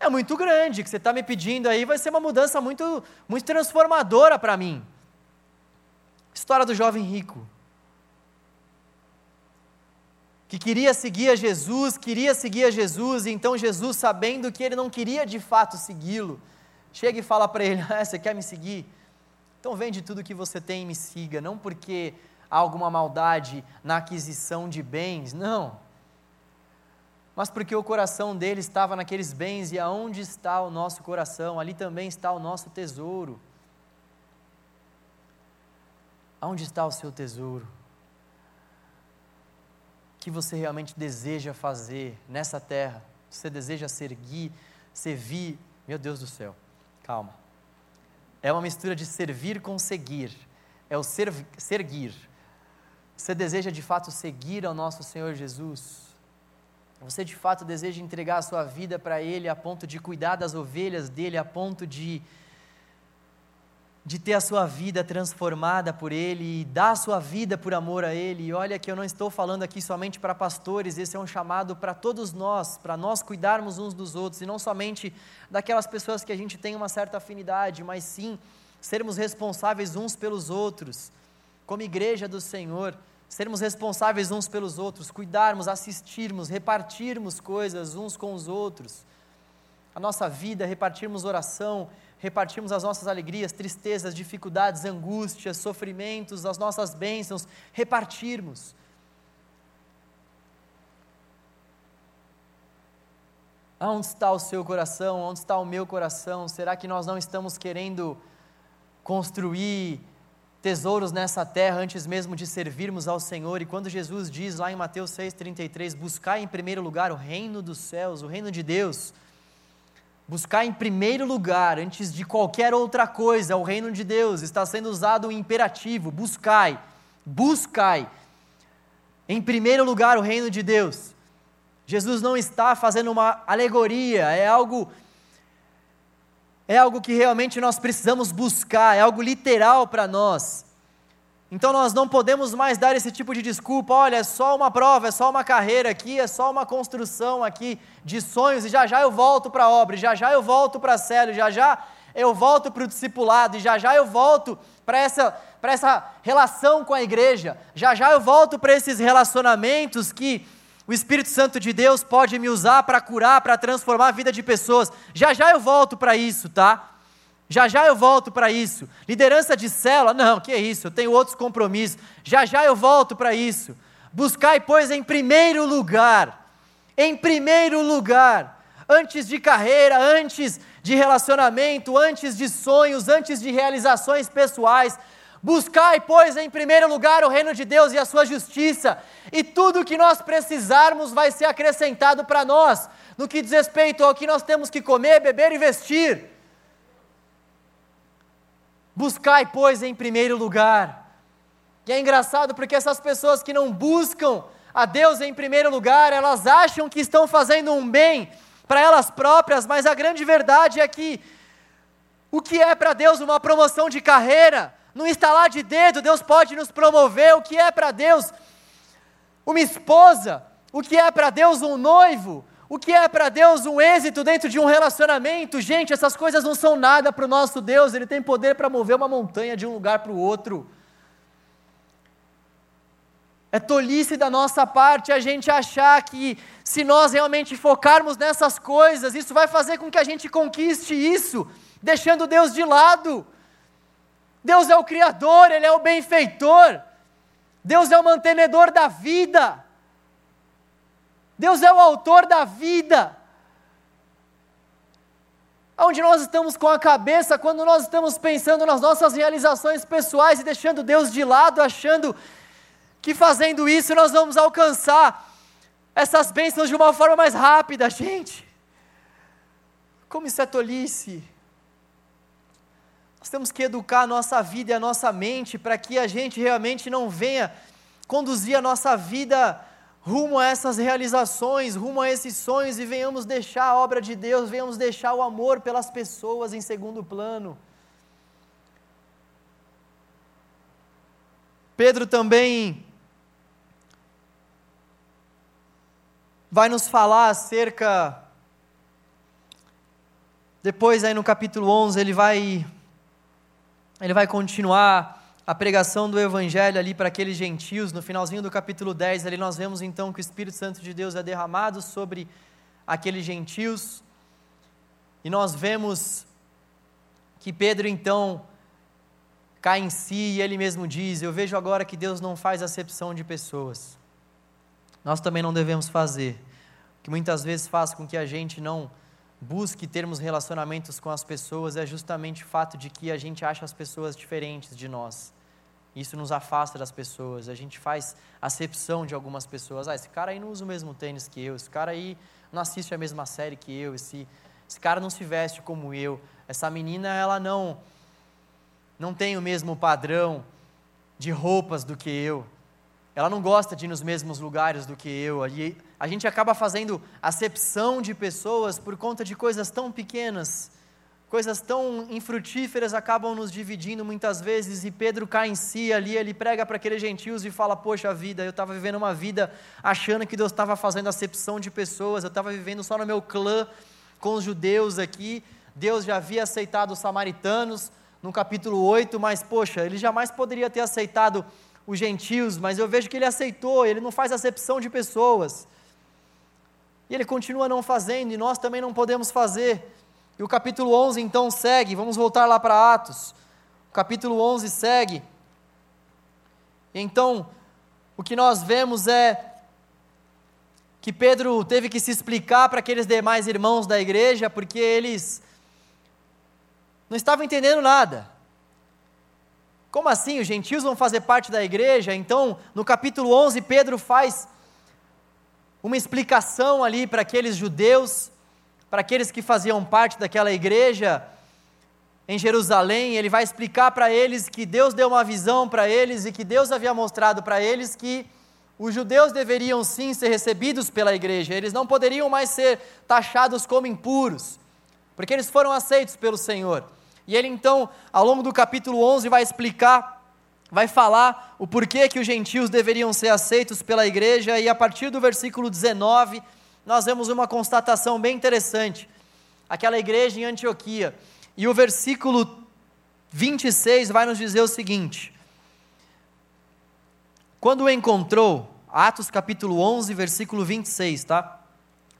Speaker 1: é muito grande, que você está me pedindo aí vai ser uma mudança muito, muito transformadora para mim. História do jovem rico. Que queria seguir a Jesus, queria seguir a Jesus, e então Jesus, sabendo que ele não queria de fato segui-lo, chega e fala para ele: (laughs) ah, Você quer me seguir? Então vende tudo que você tem e me siga, não porque há alguma maldade na aquisição de bens, não mas porque o coração dele estava naqueles bens, e aonde está o nosso coração, ali também está o nosso tesouro. Aonde está o seu tesouro? O que você realmente deseja fazer nessa terra? Você deseja servir, servir, meu Deus do céu, calma. É uma mistura de servir com seguir. É o ser, seguir. Você deseja de fato seguir ao nosso Senhor Jesus? Você de fato deseja entregar a sua vida para Ele a ponto de cuidar das ovelhas dele, a ponto de, de ter a sua vida transformada por Ele e dar a sua vida por amor a Ele. E olha que eu não estou falando aqui somente para pastores, esse é um chamado para todos nós, para nós cuidarmos uns dos outros e não somente daquelas pessoas que a gente tem uma certa afinidade, mas sim sermos responsáveis uns pelos outros, como igreja do Senhor sermos responsáveis uns pelos outros, cuidarmos, assistirmos, repartirmos coisas uns com os outros. A nossa vida, repartirmos oração, repartirmos as nossas alegrias, tristezas, dificuldades, angústias, sofrimentos, as nossas bênçãos, repartirmos. Onde está o seu coração? Onde está o meu coração? Será que nós não estamos querendo construir tesouros nessa terra antes mesmo de servirmos ao Senhor. E quando Jesus diz lá em Mateus 6,33: buscar em primeiro lugar o reino dos céus, o reino de Deus, buscar em primeiro lugar, antes de qualquer outra coisa, o reino de Deus, está sendo usado o imperativo: buscai, buscai. Em primeiro lugar, o reino de Deus. Jesus não está fazendo uma alegoria, é algo é algo que realmente nós precisamos buscar, é algo literal para nós. Então nós não podemos mais dar esse tipo de desculpa, olha, é só uma prova, é só uma carreira aqui, é só uma construção aqui de sonhos, e já já eu volto para a obra, já já eu volto para a célula, já já eu volto para o discipulado, e já já eu volto para essa, essa relação com a igreja, já já eu volto para esses relacionamentos que o Espírito Santo de Deus pode me usar para curar, para transformar a vida de pessoas. Já já eu volto para isso, tá? Já já eu volto para isso. Liderança de célula, não, que é isso, eu tenho outros compromissos. Já já eu volto para isso. Buscai, pois, em primeiro lugar, em primeiro lugar, antes de carreira, antes de relacionamento, antes de sonhos, antes de realizações pessoais, Buscai, pois, em primeiro lugar o reino de Deus e a sua justiça, e tudo o que nós precisarmos vai ser acrescentado para nós, no que diz respeito ao que nós temos que comer, beber e vestir. Buscai, pois, em primeiro lugar. E é engraçado porque essas pessoas que não buscam a Deus em primeiro lugar, elas acham que estão fazendo um bem para elas próprias, mas a grande verdade é que o que é para Deus uma promoção de carreira, no instalar de dedo, Deus pode nos promover, o que é para Deus uma esposa, o que é para Deus um noivo, o que é para Deus um êxito dentro de um relacionamento? Gente, essas coisas não são nada para o nosso Deus, Ele tem poder para mover uma montanha de um lugar para o outro. É tolice da nossa parte a gente achar que, se nós realmente focarmos nessas coisas, isso vai fazer com que a gente conquiste isso, deixando Deus de lado. Deus é o Criador, Ele é o benfeitor, Deus é o mantenedor da vida. Deus é o autor da vida. Onde nós estamos com a cabeça quando nós estamos pensando nas nossas realizações pessoais e deixando Deus de lado, achando que fazendo isso nós vamos alcançar essas bênçãos de uma forma mais rápida, gente. Como isso é tolice. Nós temos que educar a nossa vida e a nossa mente para que a gente realmente não venha conduzir a nossa vida rumo a essas realizações, rumo a esses sonhos e venhamos deixar a obra de Deus, venhamos deixar o amor pelas pessoas em segundo plano. Pedro também vai nos falar acerca depois aí no capítulo 11 ele vai ele vai continuar a pregação do evangelho ali para aqueles gentios, no finalzinho do capítulo 10, ali nós vemos então que o Espírito Santo de Deus é derramado sobre aqueles gentios. E nós vemos que Pedro então cai em si e ele mesmo diz: Eu vejo agora que Deus não faz acepção de pessoas. Nós também não devemos fazer, que muitas vezes faz com que a gente não busque termos relacionamentos com as pessoas é justamente o fato de que a gente acha as pessoas diferentes de nós. Isso nos afasta das pessoas. A gente faz acepção de algumas pessoas. Ah, esse cara aí não usa o mesmo tênis que eu. Esse cara aí não assiste a mesma série que eu. Esse, esse cara não se veste como eu. Essa menina, ela não, não tem o mesmo padrão de roupas do que eu. Ela não gosta de ir nos mesmos lugares do que eu. E a gente acaba fazendo acepção de pessoas por conta de coisas tão pequenas coisas tão infrutíferas acabam nos dividindo muitas vezes, e Pedro cai em si ali, ele prega para aqueles gentios e fala: Poxa vida, eu estava vivendo uma vida achando que Deus estava fazendo acepção de pessoas, eu estava vivendo só no meu clã com os judeus aqui, Deus já havia aceitado os samaritanos no capítulo 8, mas poxa, ele jamais poderia ter aceitado os gentios, mas eu vejo que ele aceitou, ele não faz acepção de pessoas. E ele continua não fazendo, e nós também não podemos fazer. E o capítulo 11 então segue, vamos voltar lá para Atos. O capítulo 11 segue. Então, o que nós vemos é que Pedro teve que se explicar para aqueles demais irmãos da igreja, porque eles não estavam entendendo nada. Como assim? Os gentios vão fazer parte da igreja? Então, no capítulo 11, Pedro faz uma explicação ali para aqueles judeus para aqueles que faziam parte daquela igreja em Jerusalém, ele vai explicar para eles que Deus deu uma visão para eles e que Deus havia mostrado para eles que os judeus deveriam sim ser recebidos pela igreja, eles não poderiam mais ser taxados como impuros, porque eles foram aceitos pelo Senhor. E ele então, ao longo do capítulo 11, vai explicar, vai falar o porquê que os gentios deveriam ser aceitos pela igreja, e a partir do versículo 19, nós vemos uma constatação bem interessante. Aquela igreja em Antioquia, e o versículo 26 vai nos dizer o seguinte: quando encontrou, Atos capítulo 11, versículo 26, tá?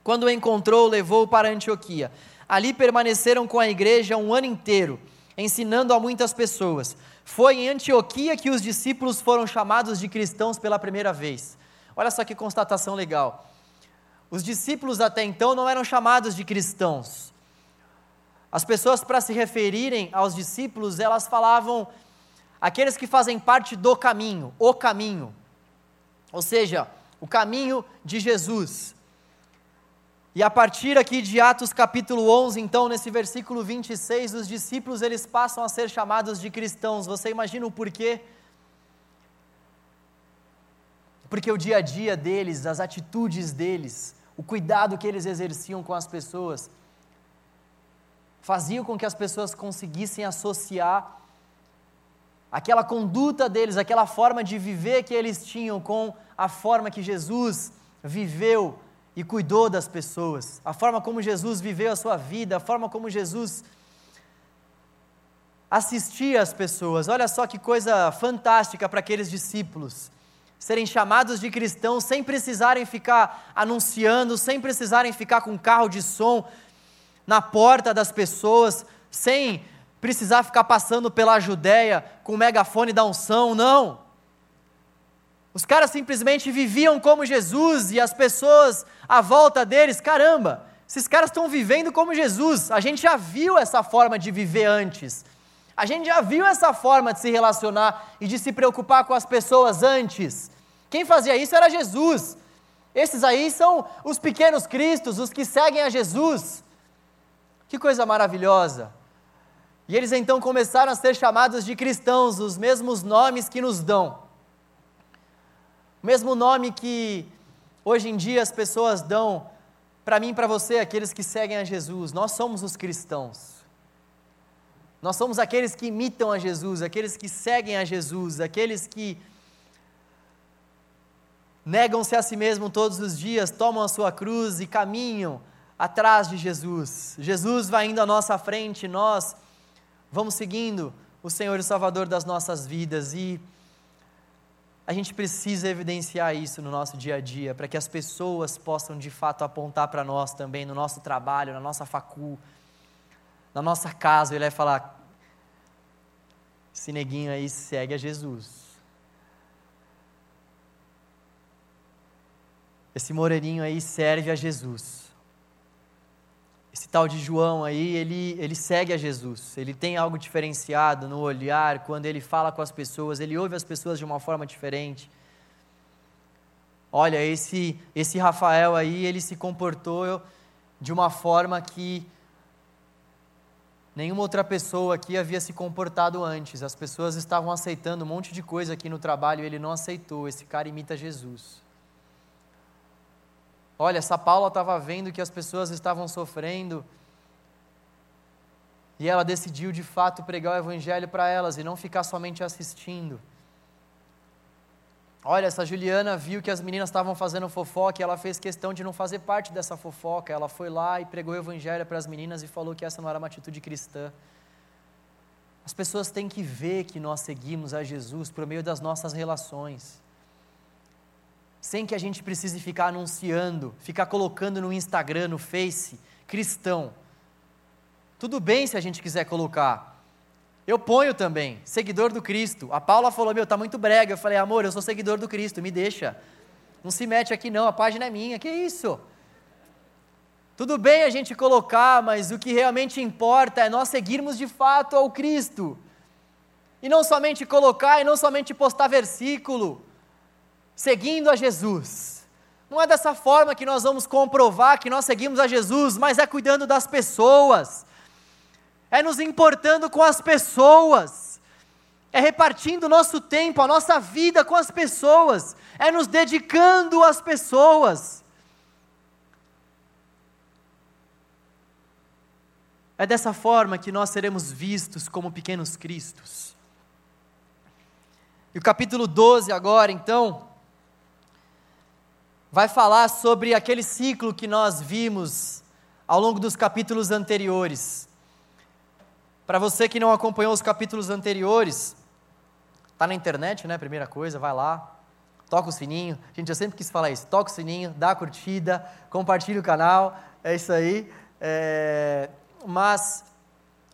Speaker 1: Quando encontrou, levou-o para Antioquia. Ali permaneceram com a igreja um ano inteiro, ensinando a muitas pessoas. Foi em Antioquia que os discípulos foram chamados de cristãos pela primeira vez. Olha só que constatação legal. Os discípulos até então não eram chamados de cristãos. As pessoas, para se referirem aos discípulos, elas falavam aqueles que fazem parte do caminho, o caminho. Ou seja, o caminho de Jesus. E a partir aqui de Atos capítulo 11, então, nesse versículo 26, os discípulos eles passam a ser chamados de cristãos. Você imagina o porquê? Porque o dia a dia deles, as atitudes deles, o cuidado que eles exerciam com as pessoas, faziam com que as pessoas conseguissem associar aquela conduta deles, aquela forma de viver que eles tinham com a forma que Jesus viveu e cuidou das pessoas, a forma como Jesus viveu a sua vida, a forma como Jesus assistia as pessoas. Olha só que coisa fantástica para aqueles discípulos. Serem chamados de cristãos sem precisarem ficar anunciando, sem precisarem ficar com carro de som na porta das pessoas, sem precisar ficar passando pela Judéia com megafone da unção, não. Os caras simplesmente viviam como Jesus e as pessoas à volta deles, caramba, esses caras estão vivendo como Jesus. A gente já viu essa forma de viver antes. A gente já viu essa forma de se relacionar e de se preocupar com as pessoas antes. Quem fazia isso era Jesus. Esses aí são os pequenos cristos, os que seguem a Jesus. Que coisa maravilhosa. E eles então começaram a ser chamados de cristãos, os mesmos nomes que nos dão. O mesmo nome que hoje em dia as pessoas dão para mim e para você, aqueles que seguem a Jesus. Nós somos os cristãos. Nós somos aqueles que imitam a Jesus, aqueles que seguem a Jesus, aqueles que negam-se a si mesmo todos os dias, tomam a sua cruz e caminham atrás de Jesus. Jesus vai indo à nossa frente, nós vamos seguindo o Senhor e Salvador das nossas vidas e a gente precisa evidenciar isso no nosso dia a dia, para que as pessoas possam de fato apontar para nós também, no nosso trabalho, na nossa facul, na nossa casa, ele vai falar: esse neguinho aí segue a Jesus. Esse moreninho aí serve a Jesus esse tal de João aí, ele, ele segue a Jesus, ele tem algo diferenciado no olhar, quando ele fala com as pessoas, ele ouve as pessoas de uma forma diferente. Olha, esse, esse Rafael aí, ele se comportou de uma forma que nenhuma outra pessoa aqui havia se comportado antes. As pessoas estavam aceitando um monte de coisa aqui no trabalho e ele não aceitou. Esse cara imita Jesus. Olha, essa Paula estava vendo que as pessoas estavam sofrendo e ela decidiu de fato pregar o Evangelho para elas e não ficar somente assistindo. Olha, essa Juliana viu que as meninas estavam fazendo fofoca e ela fez questão de não fazer parte dessa fofoca. Ela foi lá e pregou o Evangelho para as meninas e falou que essa não era uma atitude cristã. As pessoas têm que ver que nós seguimos a Jesus por meio das nossas relações sem que a gente precise ficar anunciando, ficar colocando no Instagram, no Face, cristão. Tudo bem se a gente quiser colocar. Eu ponho também, seguidor do Cristo. A Paula falou: Meu, tá muito brega. Eu falei: Amor, eu sou seguidor do Cristo, me deixa. Não se mete aqui, não, a página é minha. Que isso? Tudo bem a gente colocar, mas o que realmente importa é nós seguirmos de fato ao Cristo. E não somente colocar, e não somente postar versículo seguindo a Jesus. Não é dessa forma que nós vamos comprovar que nós seguimos a Jesus, mas é cuidando das pessoas, é nos importando com as pessoas, é repartindo o nosso tempo, a nossa vida com as pessoas, é nos dedicando às pessoas. É dessa forma que nós seremos vistos como pequenos cristos. E o capítulo 12 agora, então, vai falar sobre aquele ciclo que nós vimos ao longo dos capítulos anteriores. Para você que não acompanhou os capítulos anteriores, Está na internet, né? Primeira coisa, vai lá, toca o sininho. Gente, eu sempre quis falar isso. Toca o sininho, dá a curtida, compartilha o canal. É isso aí. É... Mas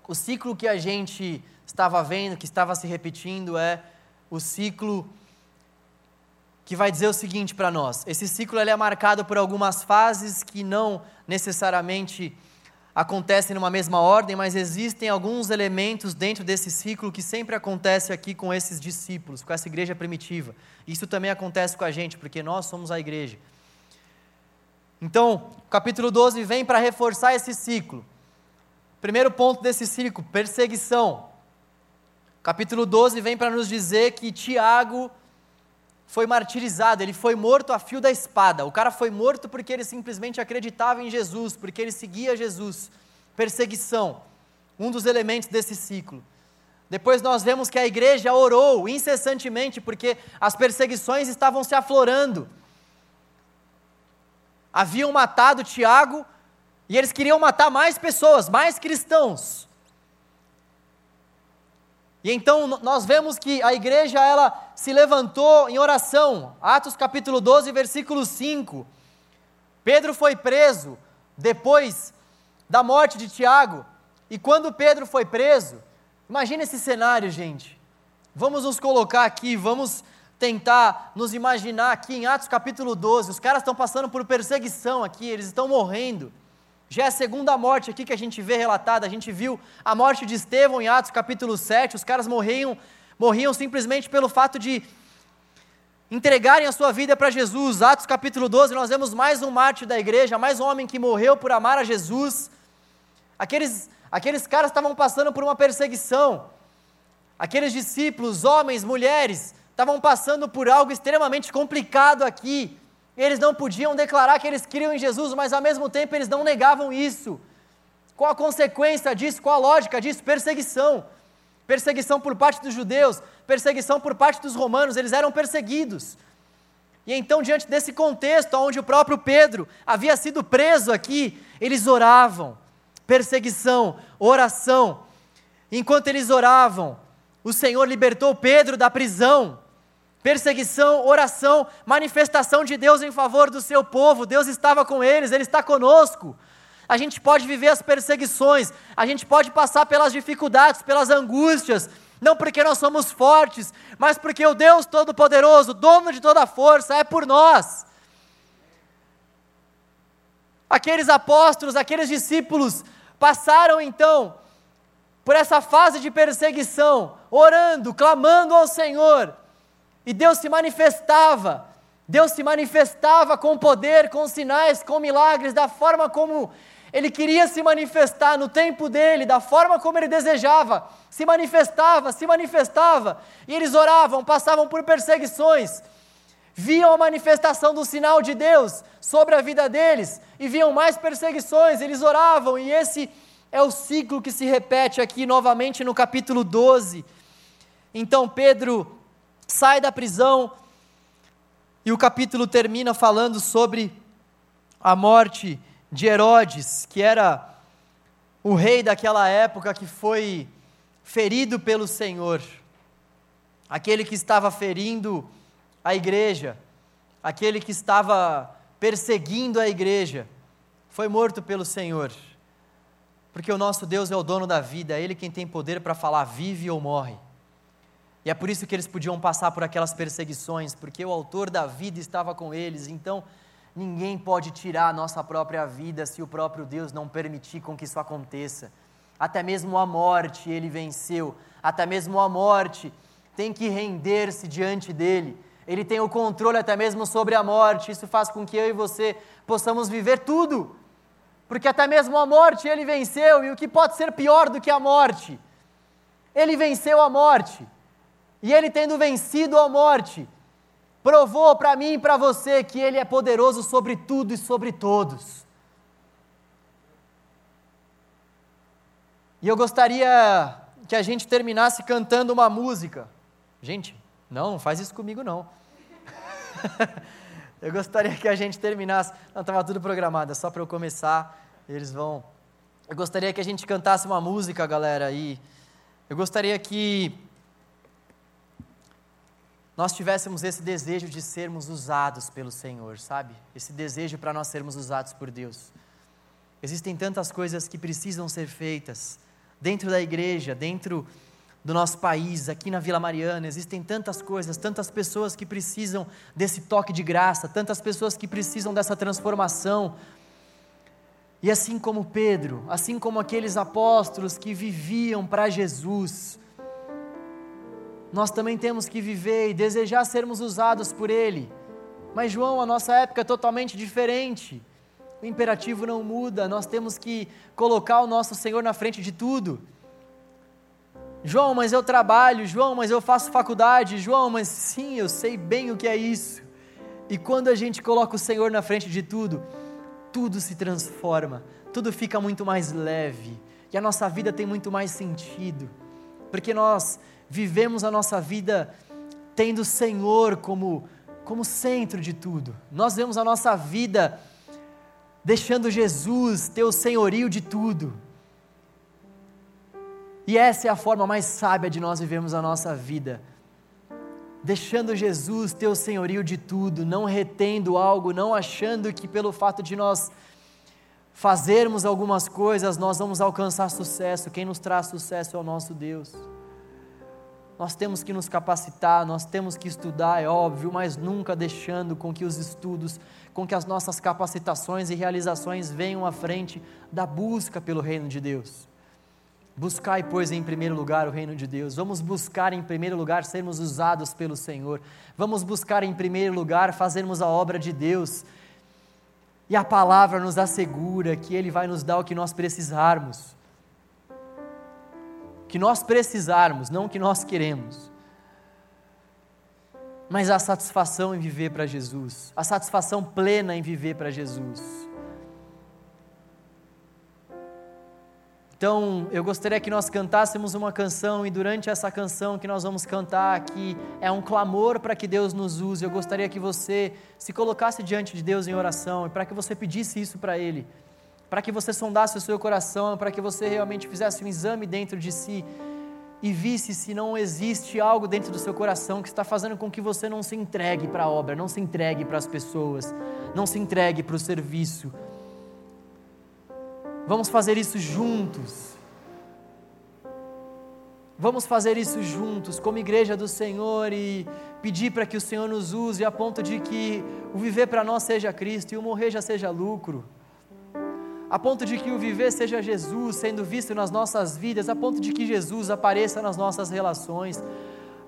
Speaker 1: o ciclo que a gente estava vendo, que estava se repetindo, é o ciclo que vai dizer o seguinte para nós. Esse ciclo ele é marcado por algumas fases que não necessariamente acontecem numa mesma ordem, mas existem alguns elementos dentro desse ciclo que sempre acontece aqui com esses discípulos, com essa igreja primitiva. Isso também acontece com a gente, porque nós somos a igreja. Então, capítulo 12 vem para reforçar esse ciclo. Primeiro ponto desse ciclo, perseguição. Capítulo 12 vem para nos dizer que Tiago foi martirizado, ele foi morto a fio da espada. O cara foi morto porque ele simplesmente acreditava em Jesus, porque ele seguia Jesus. Perseguição, um dos elementos desse ciclo. Depois nós vemos que a igreja orou incessantemente porque as perseguições estavam se aflorando. Haviam matado Tiago e eles queriam matar mais pessoas, mais cristãos. E então nós vemos que a igreja ela se levantou em oração. Atos capítulo 12, versículo 5. Pedro foi preso depois da morte de Tiago. E quando Pedro foi preso, imagine esse cenário, gente. Vamos nos colocar aqui, vamos tentar nos imaginar aqui em Atos capítulo 12. Os caras estão passando por perseguição aqui, eles estão morrendo. Já é a segunda morte aqui que a gente vê relatada. A gente viu a morte de Estevão em Atos capítulo 7. Os caras morriam, morriam simplesmente pelo fato de entregarem a sua vida para Jesus. Atos capítulo 12, nós vemos mais um mártir da igreja, mais um homem que morreu por amar a Jesus. Aqueles, aqueles caras estavam passando por uma perseguição. Aqueles discípulos, homens, mulheres, estavam passando por algo extremamente complicado aqui. Eles não podiam declarar que eles criam em Jesus, mas ao mesmo tempo eles não negavam isso. Qual a consequência disso? Qual a lógica disso? Perseguição. Perseguição por parte dos judeus, perseguição por parte dos romanos, eles eram perseguidos. E então, diante desse contexto, onde o próprio Pedro havia sido preso aqui, eles oravam. Perseguição, oração. Enquanto eles oravam, o Senhor libertou Pedro da prisão perseguição, oração, manifestação de Deus em favor do seu povo. Deus estava com eles, Ele está conosco. A gente pode viver as perseguições, a gente pode passar pelas dificuldades, pelas angústias, não porque nós somos fortes, mas porque o Deus Todo-Poderoso, dono de toda a força, é por nós. Aqueles apóstolos, aqueles discípulos passaram então por essa fase de perseguição, orando, clamando ao Senhor, e Deus se manifestava. Deus se manifestava com poder, com sinais, com milagres, da forma como ele queria se manifestar no tempo dele, da forma como ele desejava. Se manifestava, se manifestava. E eles oravam, passavam por perseguições, viam a manifestação do sinal de Deus sobre a vida deles e viam mais perseguições. Eles oravam, e esse é o ciclo que se repete aqui novamente no capítulo 12. Então Pedro sai da prisão. E o capítulo termina falando sobre a morte de Herodes, que era o rei daquela época que foi ferido pelo Senhor, aquele que estava ferindo a igreja, aquele que estava perseguindo a igreja, foi morto pelo Senhor. Porque o nosso Deus é o dono da vida, é Ele quem tem poder para falar vive ou morre. E é por isso que eles podiam passar por aquelas perseguições, porque o autor da vida estava com eles. Então, ninguém pode tirar a nossa própria vida se o próprio Deus não permitir com que isso aconteça. Até mesmo a morte ele venceu, até mesmo a morte tem que render-se diante dele. Ele tem o controle até mesmo sobre a morte. Isso faz com que eu e você possamos viver tudo. Porque até mesmo a morte ele venceu, e o que pode ser pior do que a morte? Ele venceu a morte. E ele tendo vencido a morte, provou para mim e para você que ele é poderoso sobre tudo e sobre todos. E eu gostaria que a gente terminasse cantando uma música. Gente, não, não faz isso comigo não. (laughs) eu gostaria que a gente terminasse. Não, estava tudo programado, é só para eu começar. Eles vão. Eu gostaria que a gente cantasse uma música, galera, e eu gostaria que nós tivéssemos esse desejo de sermos usados pelo Senhor, sabe? Esse desejo para nós sermos usados por Deus. Existem tantas coisas que precisam ser feitas dentro da igreja, dentro do nosso país, aqui na Vila Mariana, existem tantas coisas, tantas pessoas que precisam desse toque de graça, tantas pessoas que precisam dessa transformação. E assim como Pedro, assim como aqueles apóstolos que viviam para Jesus, nós também temos que viver e desejar sermos usados por Ele. Mas, João, a nossa época é totalmente diferente. O imperativo não muda, nós temos que colocar o nosso Senhor na frente de tudo. João, mas eu trabalho, João, mas eu faço faculdade, João, mas sim, eu sei bem o que é isso. E quando a gente coloca o Senhor na frente de tudo, tudo se transforma, tudo fica muito mais leve, e a nossa vida tem muito mais sentido, porque nós vivemos a nossa vida tendo o Senhor como, como centro de tudo, nós vemos a nossa vida deixando Jesus ter o senhorio de tudo. E essa é a forma mais sábia de nós vivermos a nossa vida. Deixando Jesus ter o senhorio de tudo, não retendo algo, não achando que pelo fato de nós fazermos algumas coisas nós vamos alcançar sucesso. Quem nos traz sucesso é o nosso Deus. Nós temos que nos capacitar, nós temos que estudar, é óbvio, mas nunca deixando com que os estudos, com que as nossas capacitações e realizações venham à frente da busca pelo reino de Deus. Buscai, pois, em primeiro lugar o reino de Deus. Vamos buscar em primeiro lugar sermos usados pelo Senhor. Vamos buscar em primeiro lugar fazermos a obra de Deus. E a palavra nos assegura que Ele vai nos dar o que nós precisarmos que nós precisarmos, não o que nós queremos. Mas a satisfação em viver para Jesus, a satisfação plena em viver para Jesus. Então, eu gostaria que nós cantássemos uma canção e durante essa canção que nós vamos cantar, que é um clamor para que Deus nos use, eu gostaria que você se colocasse diante de Deus em oração e para que você pedisse isso para Ele para que você sondasse o seu coração, para que você realmente fizesse um exame dentro de si e visse se não existe algo dentro do seu coração que está fazendo com que você não se entregue para a obra, não se entregue para as pessoas, não se entregue para o serviço. Vamos fazer isso juntos. Vamos fazer isso juntos, como igreja do Senhor, e pedir para que o Senhor nos use a ponto de que o viver para nós seja Cristo e o morrer já seja lucro a ponto de que o viver seja Jesus sendo visto nas nossas vidas, a ponto de que Jesus apareça nas nossas relações,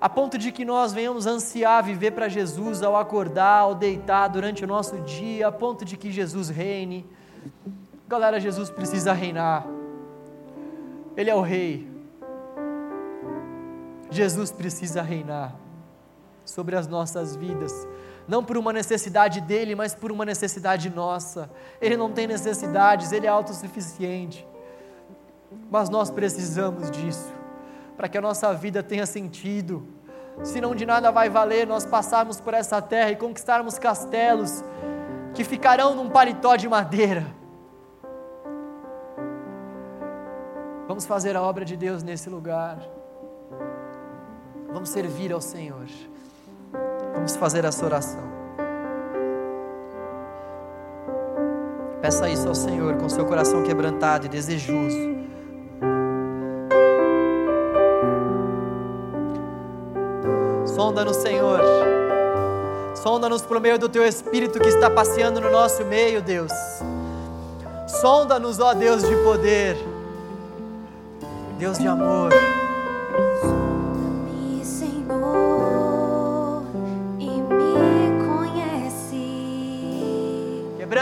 Speaker 1: a ponto de que nós venhamos ansiar viver para Jesus ao acordar, ao deitar durante o nosso dia, a ponto de que Jesus reine. Galera, Jesus precisa reinar, Ele é o Rei. Jesus precisa reinar sobre as nossas vidas não por uma necessidade dele, mas por uma necessidade nossa. Ele não tem necessidades, ele é autossuficiente. Mas nós precisamos disso, para que a nossa vida tenha sentido. Senão de nada vai valer nós passarmos por essa terra e conquistarmos castelos que ficarão num paletó de madeira. Vamos fazer a obra de Deus nesse lugar. Vamos servir ao Senhor. Vamos fazer essa oração. Peça isso ao Senhor com seu coração quebrantado e desejoso. Sonda-nos, Senhor. Sonda-nos por meio do teu Espírito que está passeando no nosso meio, Deus. Sonda-nos, ó Deus de poder, Deus de amor.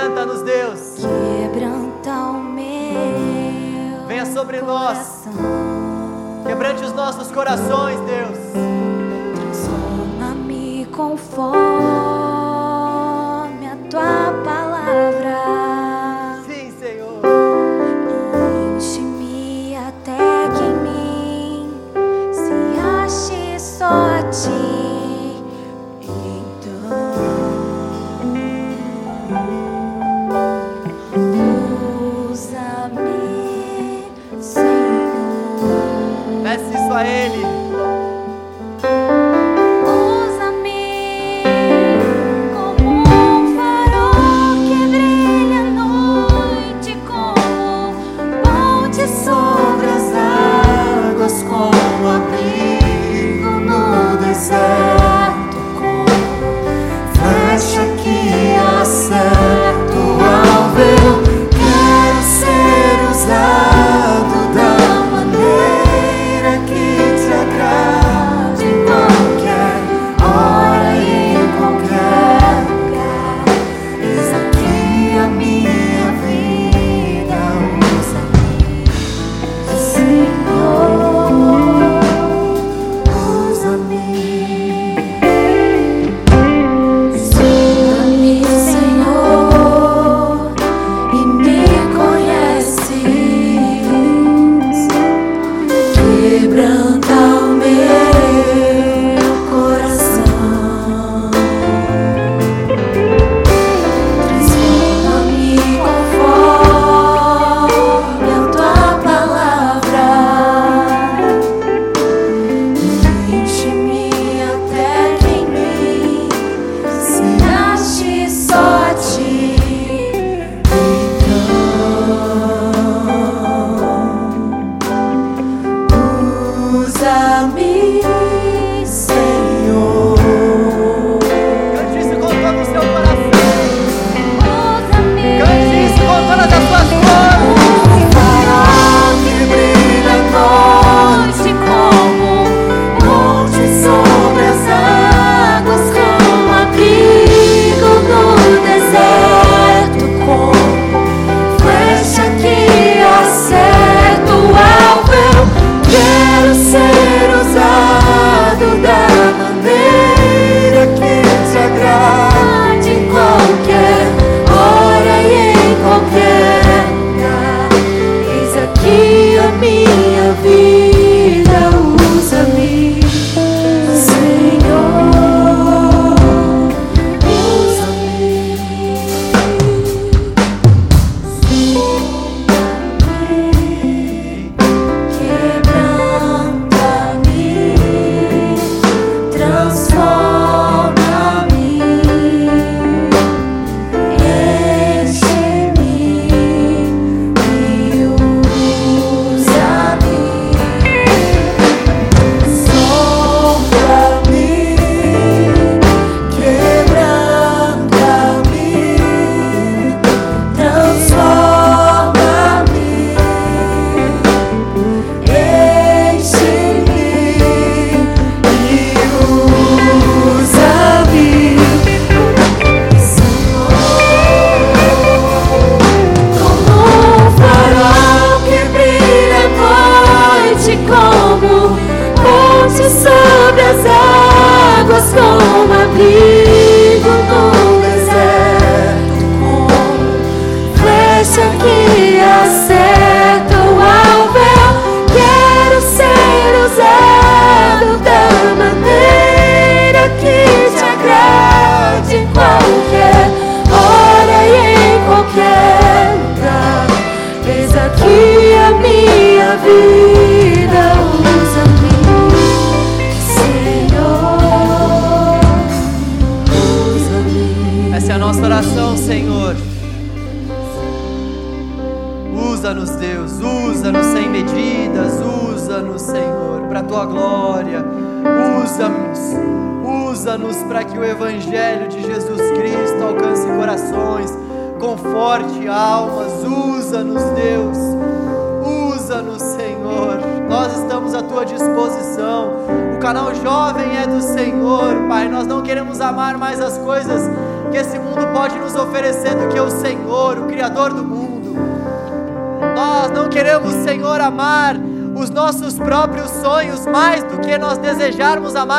Speaker 1: Quebranta-nos, Deus.
Speaker 2: Quebranta o meu.
Speaker 1: Venha sobre coração. nós. Quebrante os nossos corações, Deus. Transforma-me conforme. A
Speaker 2: Ele.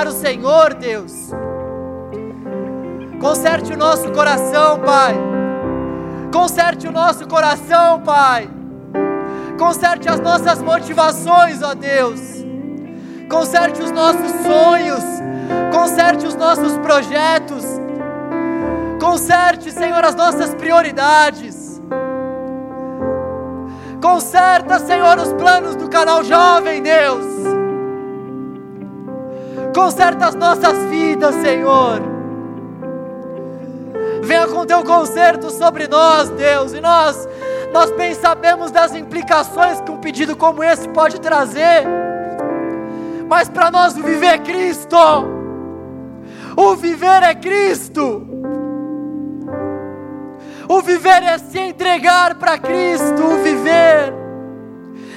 Speaker 2: O
Speaker 1: Senhor,
Speaker 2: Deus.
Speaker 1: Conserte o nosso coração, Pai. Conserte o nosso coração, Pai. Conserte as nossas motivações, ó Deus. Conserte os nossos sonhos. Conserte os nossos projetos. Conserte, Senhor, as nossas prioridades. Conserta, Senhor, os planos do canal Jovem, Deus. Conserta as nossas vidas, Senhor. Venha com teu conserto sobre nós, Deus, e nós nós bem sabemos das implicações que um pedido como esse pode trazer. Mas para nós o viver é Cristo. O viver é Cristo. O viver é se entregar para Cristo. O viver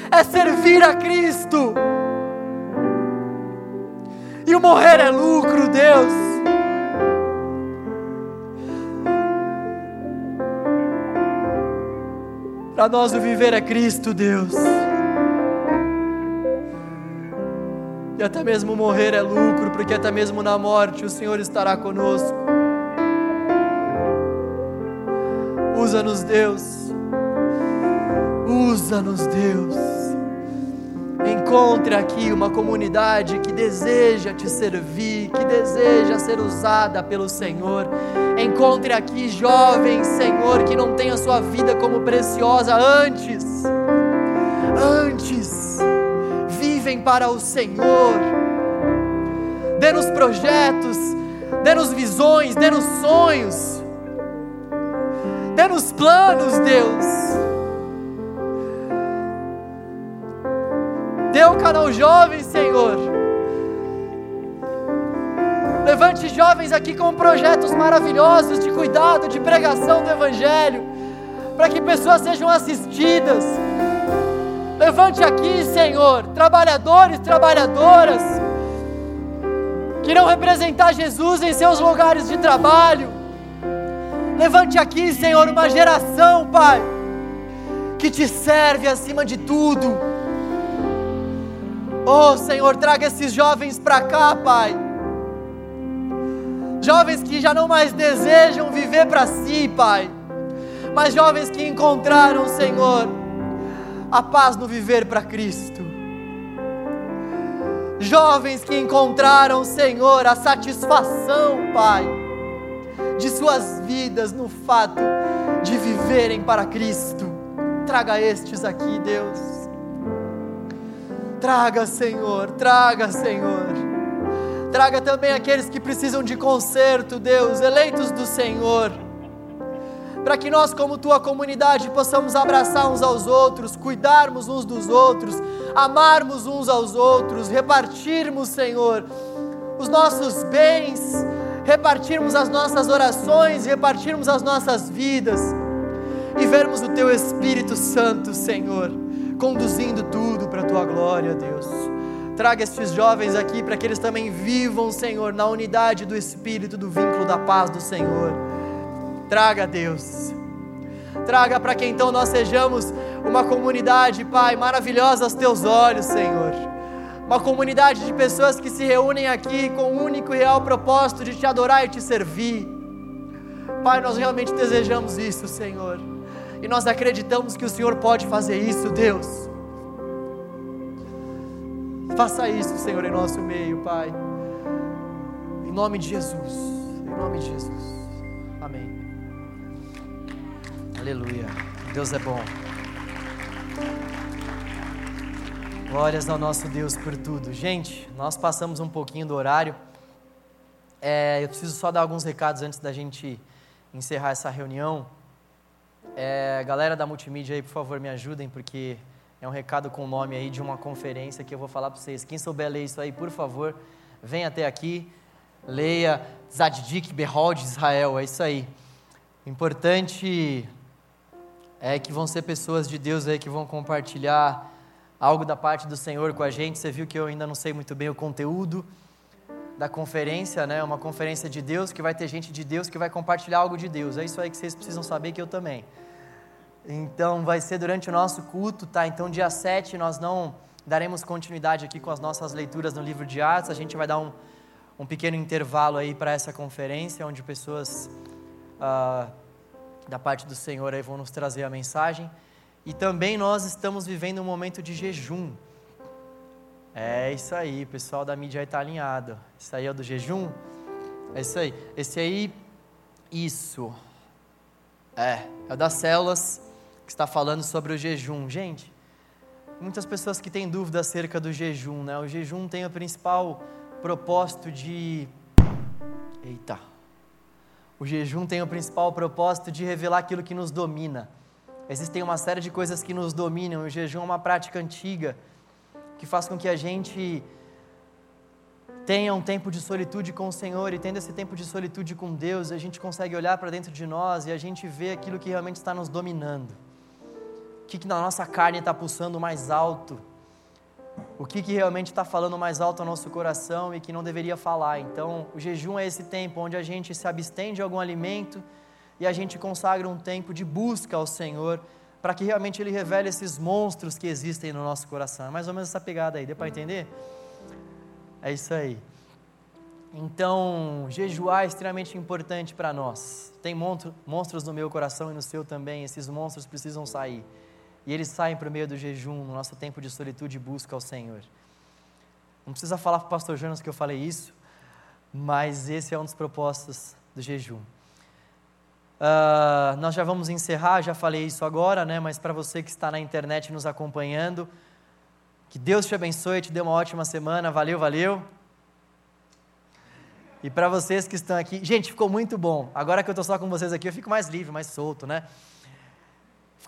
Speaker 1: é servir a Cristo. E o morrer é lucro, Deus. Para nós o viver é Cristo, Deus. E até mesmo morrer é lucro, porque até mesmo na morte o Senhor estará conosco. Usa-nos, Deus. Usa-nos, Deus. Encontre aqui uma comunidade que deseja te servir, que deseja ser usada pelo Senhor. Encontre aqui jovens, Senhor, que não têm a sua vida como preciosa antes. Antes, vivem para o Senhor. Dê-nos projetos, dê-nos visões, dê-nos sonhos, dê-nos planos, Deus. Dê o canal jovem, Senhor Levante jovens aqui com projetos maravilhosos de cuidado, de pregação do Evangelho, para que pessoas sejam assistidas. Levante aqui, Senhor, trabalhadores, trabalhadoras, que irão representar Jesus em seus lugares de trabalho. Levante aqui, Senhor, uma geração, Pai, que te serve acima de tudo. Oh, Senhor, traga esses jovens para cá, Pai jovens que já não mais desejam viver para si, Pai, mas jovens que encontraram, Senhor, a paz no viver para Cristo. Jovens que encontraram, Senhor, a satisfação, Pai, de suas vidas no fato de viverem para Cristo. Traga estes aqui, Deus. Traga, Senhor, traga, Senhor. Traga também aqueles que precisam de conserto, Deus, eleitos do Senhor. Para que nós, como tua comunidade, possamos abraçar uns aos outros, cuidarmos uns dos outros, amarmos uns aos outros, repartirmos, Senhor, os nossos bens, repartirmos as nossas orações, repartirmos as nossas vidas e vermos o teu Espírito Santo, Senhor, conduzindo tudo para a tua glória, Deus. Traga estes jovens aqui para que eles também vivam, Senhor, na unidade do Espírito, do vínculo da paz do Senhor. Traga, Deus. Traga para que então nós sejamos uma comunidade, Pai, maravilhosa aos teus olhos, Senhor. Uma comunidade de pessoas que se reúnem aqui com o único e real propósito de te adorar e te servir. Pai, nós realmente desejamos isso, Senhor. E nós acreditamos que o Senhor pode fazer isso, Deus. Faça isso, Senhor, em nosso meio, Pai. Em nome de Jesus. Em nome de Jesus. Amém. Aleluia. Deus é bom. Glórias ao nosso Deus por tudo. Gente, nós passamos um pouquinho do horário. É, eu preciso só dar alguns recados antes da gente encerrar essa reunião. É, galera da multimídia aí, por favor, me ajudem, porque é um recado com o nome aí de uma conferência que eu vou falar para vocês. Quem souber ler isso aí, por favor, venha até aqui, leia Zaddik Behold Israel, é isso aí. Importante é que vão ser pessoas de Deus aí que vão compartilhar algo da parte do Senhor com a gente. Você viu que eu ainda não sei muito bem o conteúdo da conferência, né? Uma conferência de Deus que vai ter gente de Deus que vai compartilhar algo de Deus. É isso aí que vocês precisam saber que eu também. Então vai ser durante o nosso culto, tá? Então dia 7 nós não daremos continuidade aqui com as nossas leituras no livro de Atos, a gente vai dar um, um pequeno intervalo aí para essa conferência, onde pessoas ah, da parte do Senhor aí vão nos trazer a mensagem. E também nós estamos vivendo um momento de jejum. É isso aí, pessoal da mídia está alinhado. Isso aí é o do jejum? É isso aí. Esse aí, isso. É, é o das células está falando sobre o jejum. Gente, muitas pessoas que têm dúvida acerca do jejum, né? O jejum tem o principal propósito de. Eita! O jejum tem o principal propósito de revelar aquilo que nos domina. Existem uma série de coisas que nos dominam. O jejum é uma prática antiga que faz com que a gente tenha um tempo de solitude com o Senhor e tendo esse tempo de solitude com Deus, a gente consegue olhar para dentro de nós e a gente vê aquilo que realmente está nos dominando. Que, que na nossa carne está pulsando mais alto? O que, que realmente está falando mais alto ao nosso coração e que não deveria falar? Então, o jejum é esse tempo onde a gente se abstém de algum alimento e a gente consagra um tempo de busca ao Senhor para que realmente Ele revele esses monstros que existem no nosso coração. É mais ou menos essa pegada aí, deu para entender? É isso aí. Então, jejuar é extremamente importante para nós. Tem monstros no meu coração e no seu também, esses monstros precisam sair. E eles saem por meio do jejum, no nosso tempo de solitude e busca ao Senhor. Não precisa falar para o pastor Jonas que eu falei isso, mas esse é um dos propósitos do jejum. Uh, nós já vamos encerrar, já falei isso agora, né? Mas para você que está na internet nos acompanhando, que Deus te abençoe, te dê uma ótima semana. Valeu, valeu. E para vocês que estão aqui, gente, ficou muito bom. Agora que eu estou só com vocês aqui, eu fico mais livre, mais solto, né?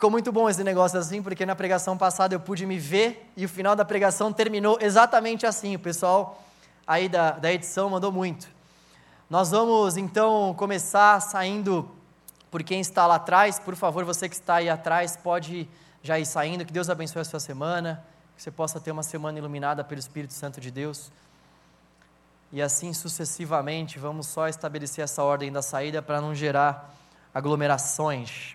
Speaker 1: Ficou muito bom esse negócio assim, porque na pregação passada eu pude me ver e o final da pregação terminou exatamente assim. O pessoal aí da, da edição mandou muito. Nós vamos então começar saindo por quem está lá atrás. Por favor, você que está aí atrás, pode já ir saindo. Que Deus abençoe a sua semana. Que você possa ter uma semana iluminada pelo Espírito Santo de Deus. E assim sucessivamente, vamos só estabelecer essa ordem da saída para não gerar aglomerações.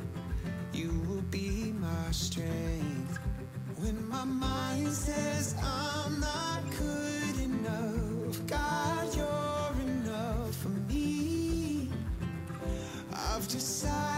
Speaker 1: You will be my strength. When my mind says I'm not good enough, God, you're enough for me. I've decided.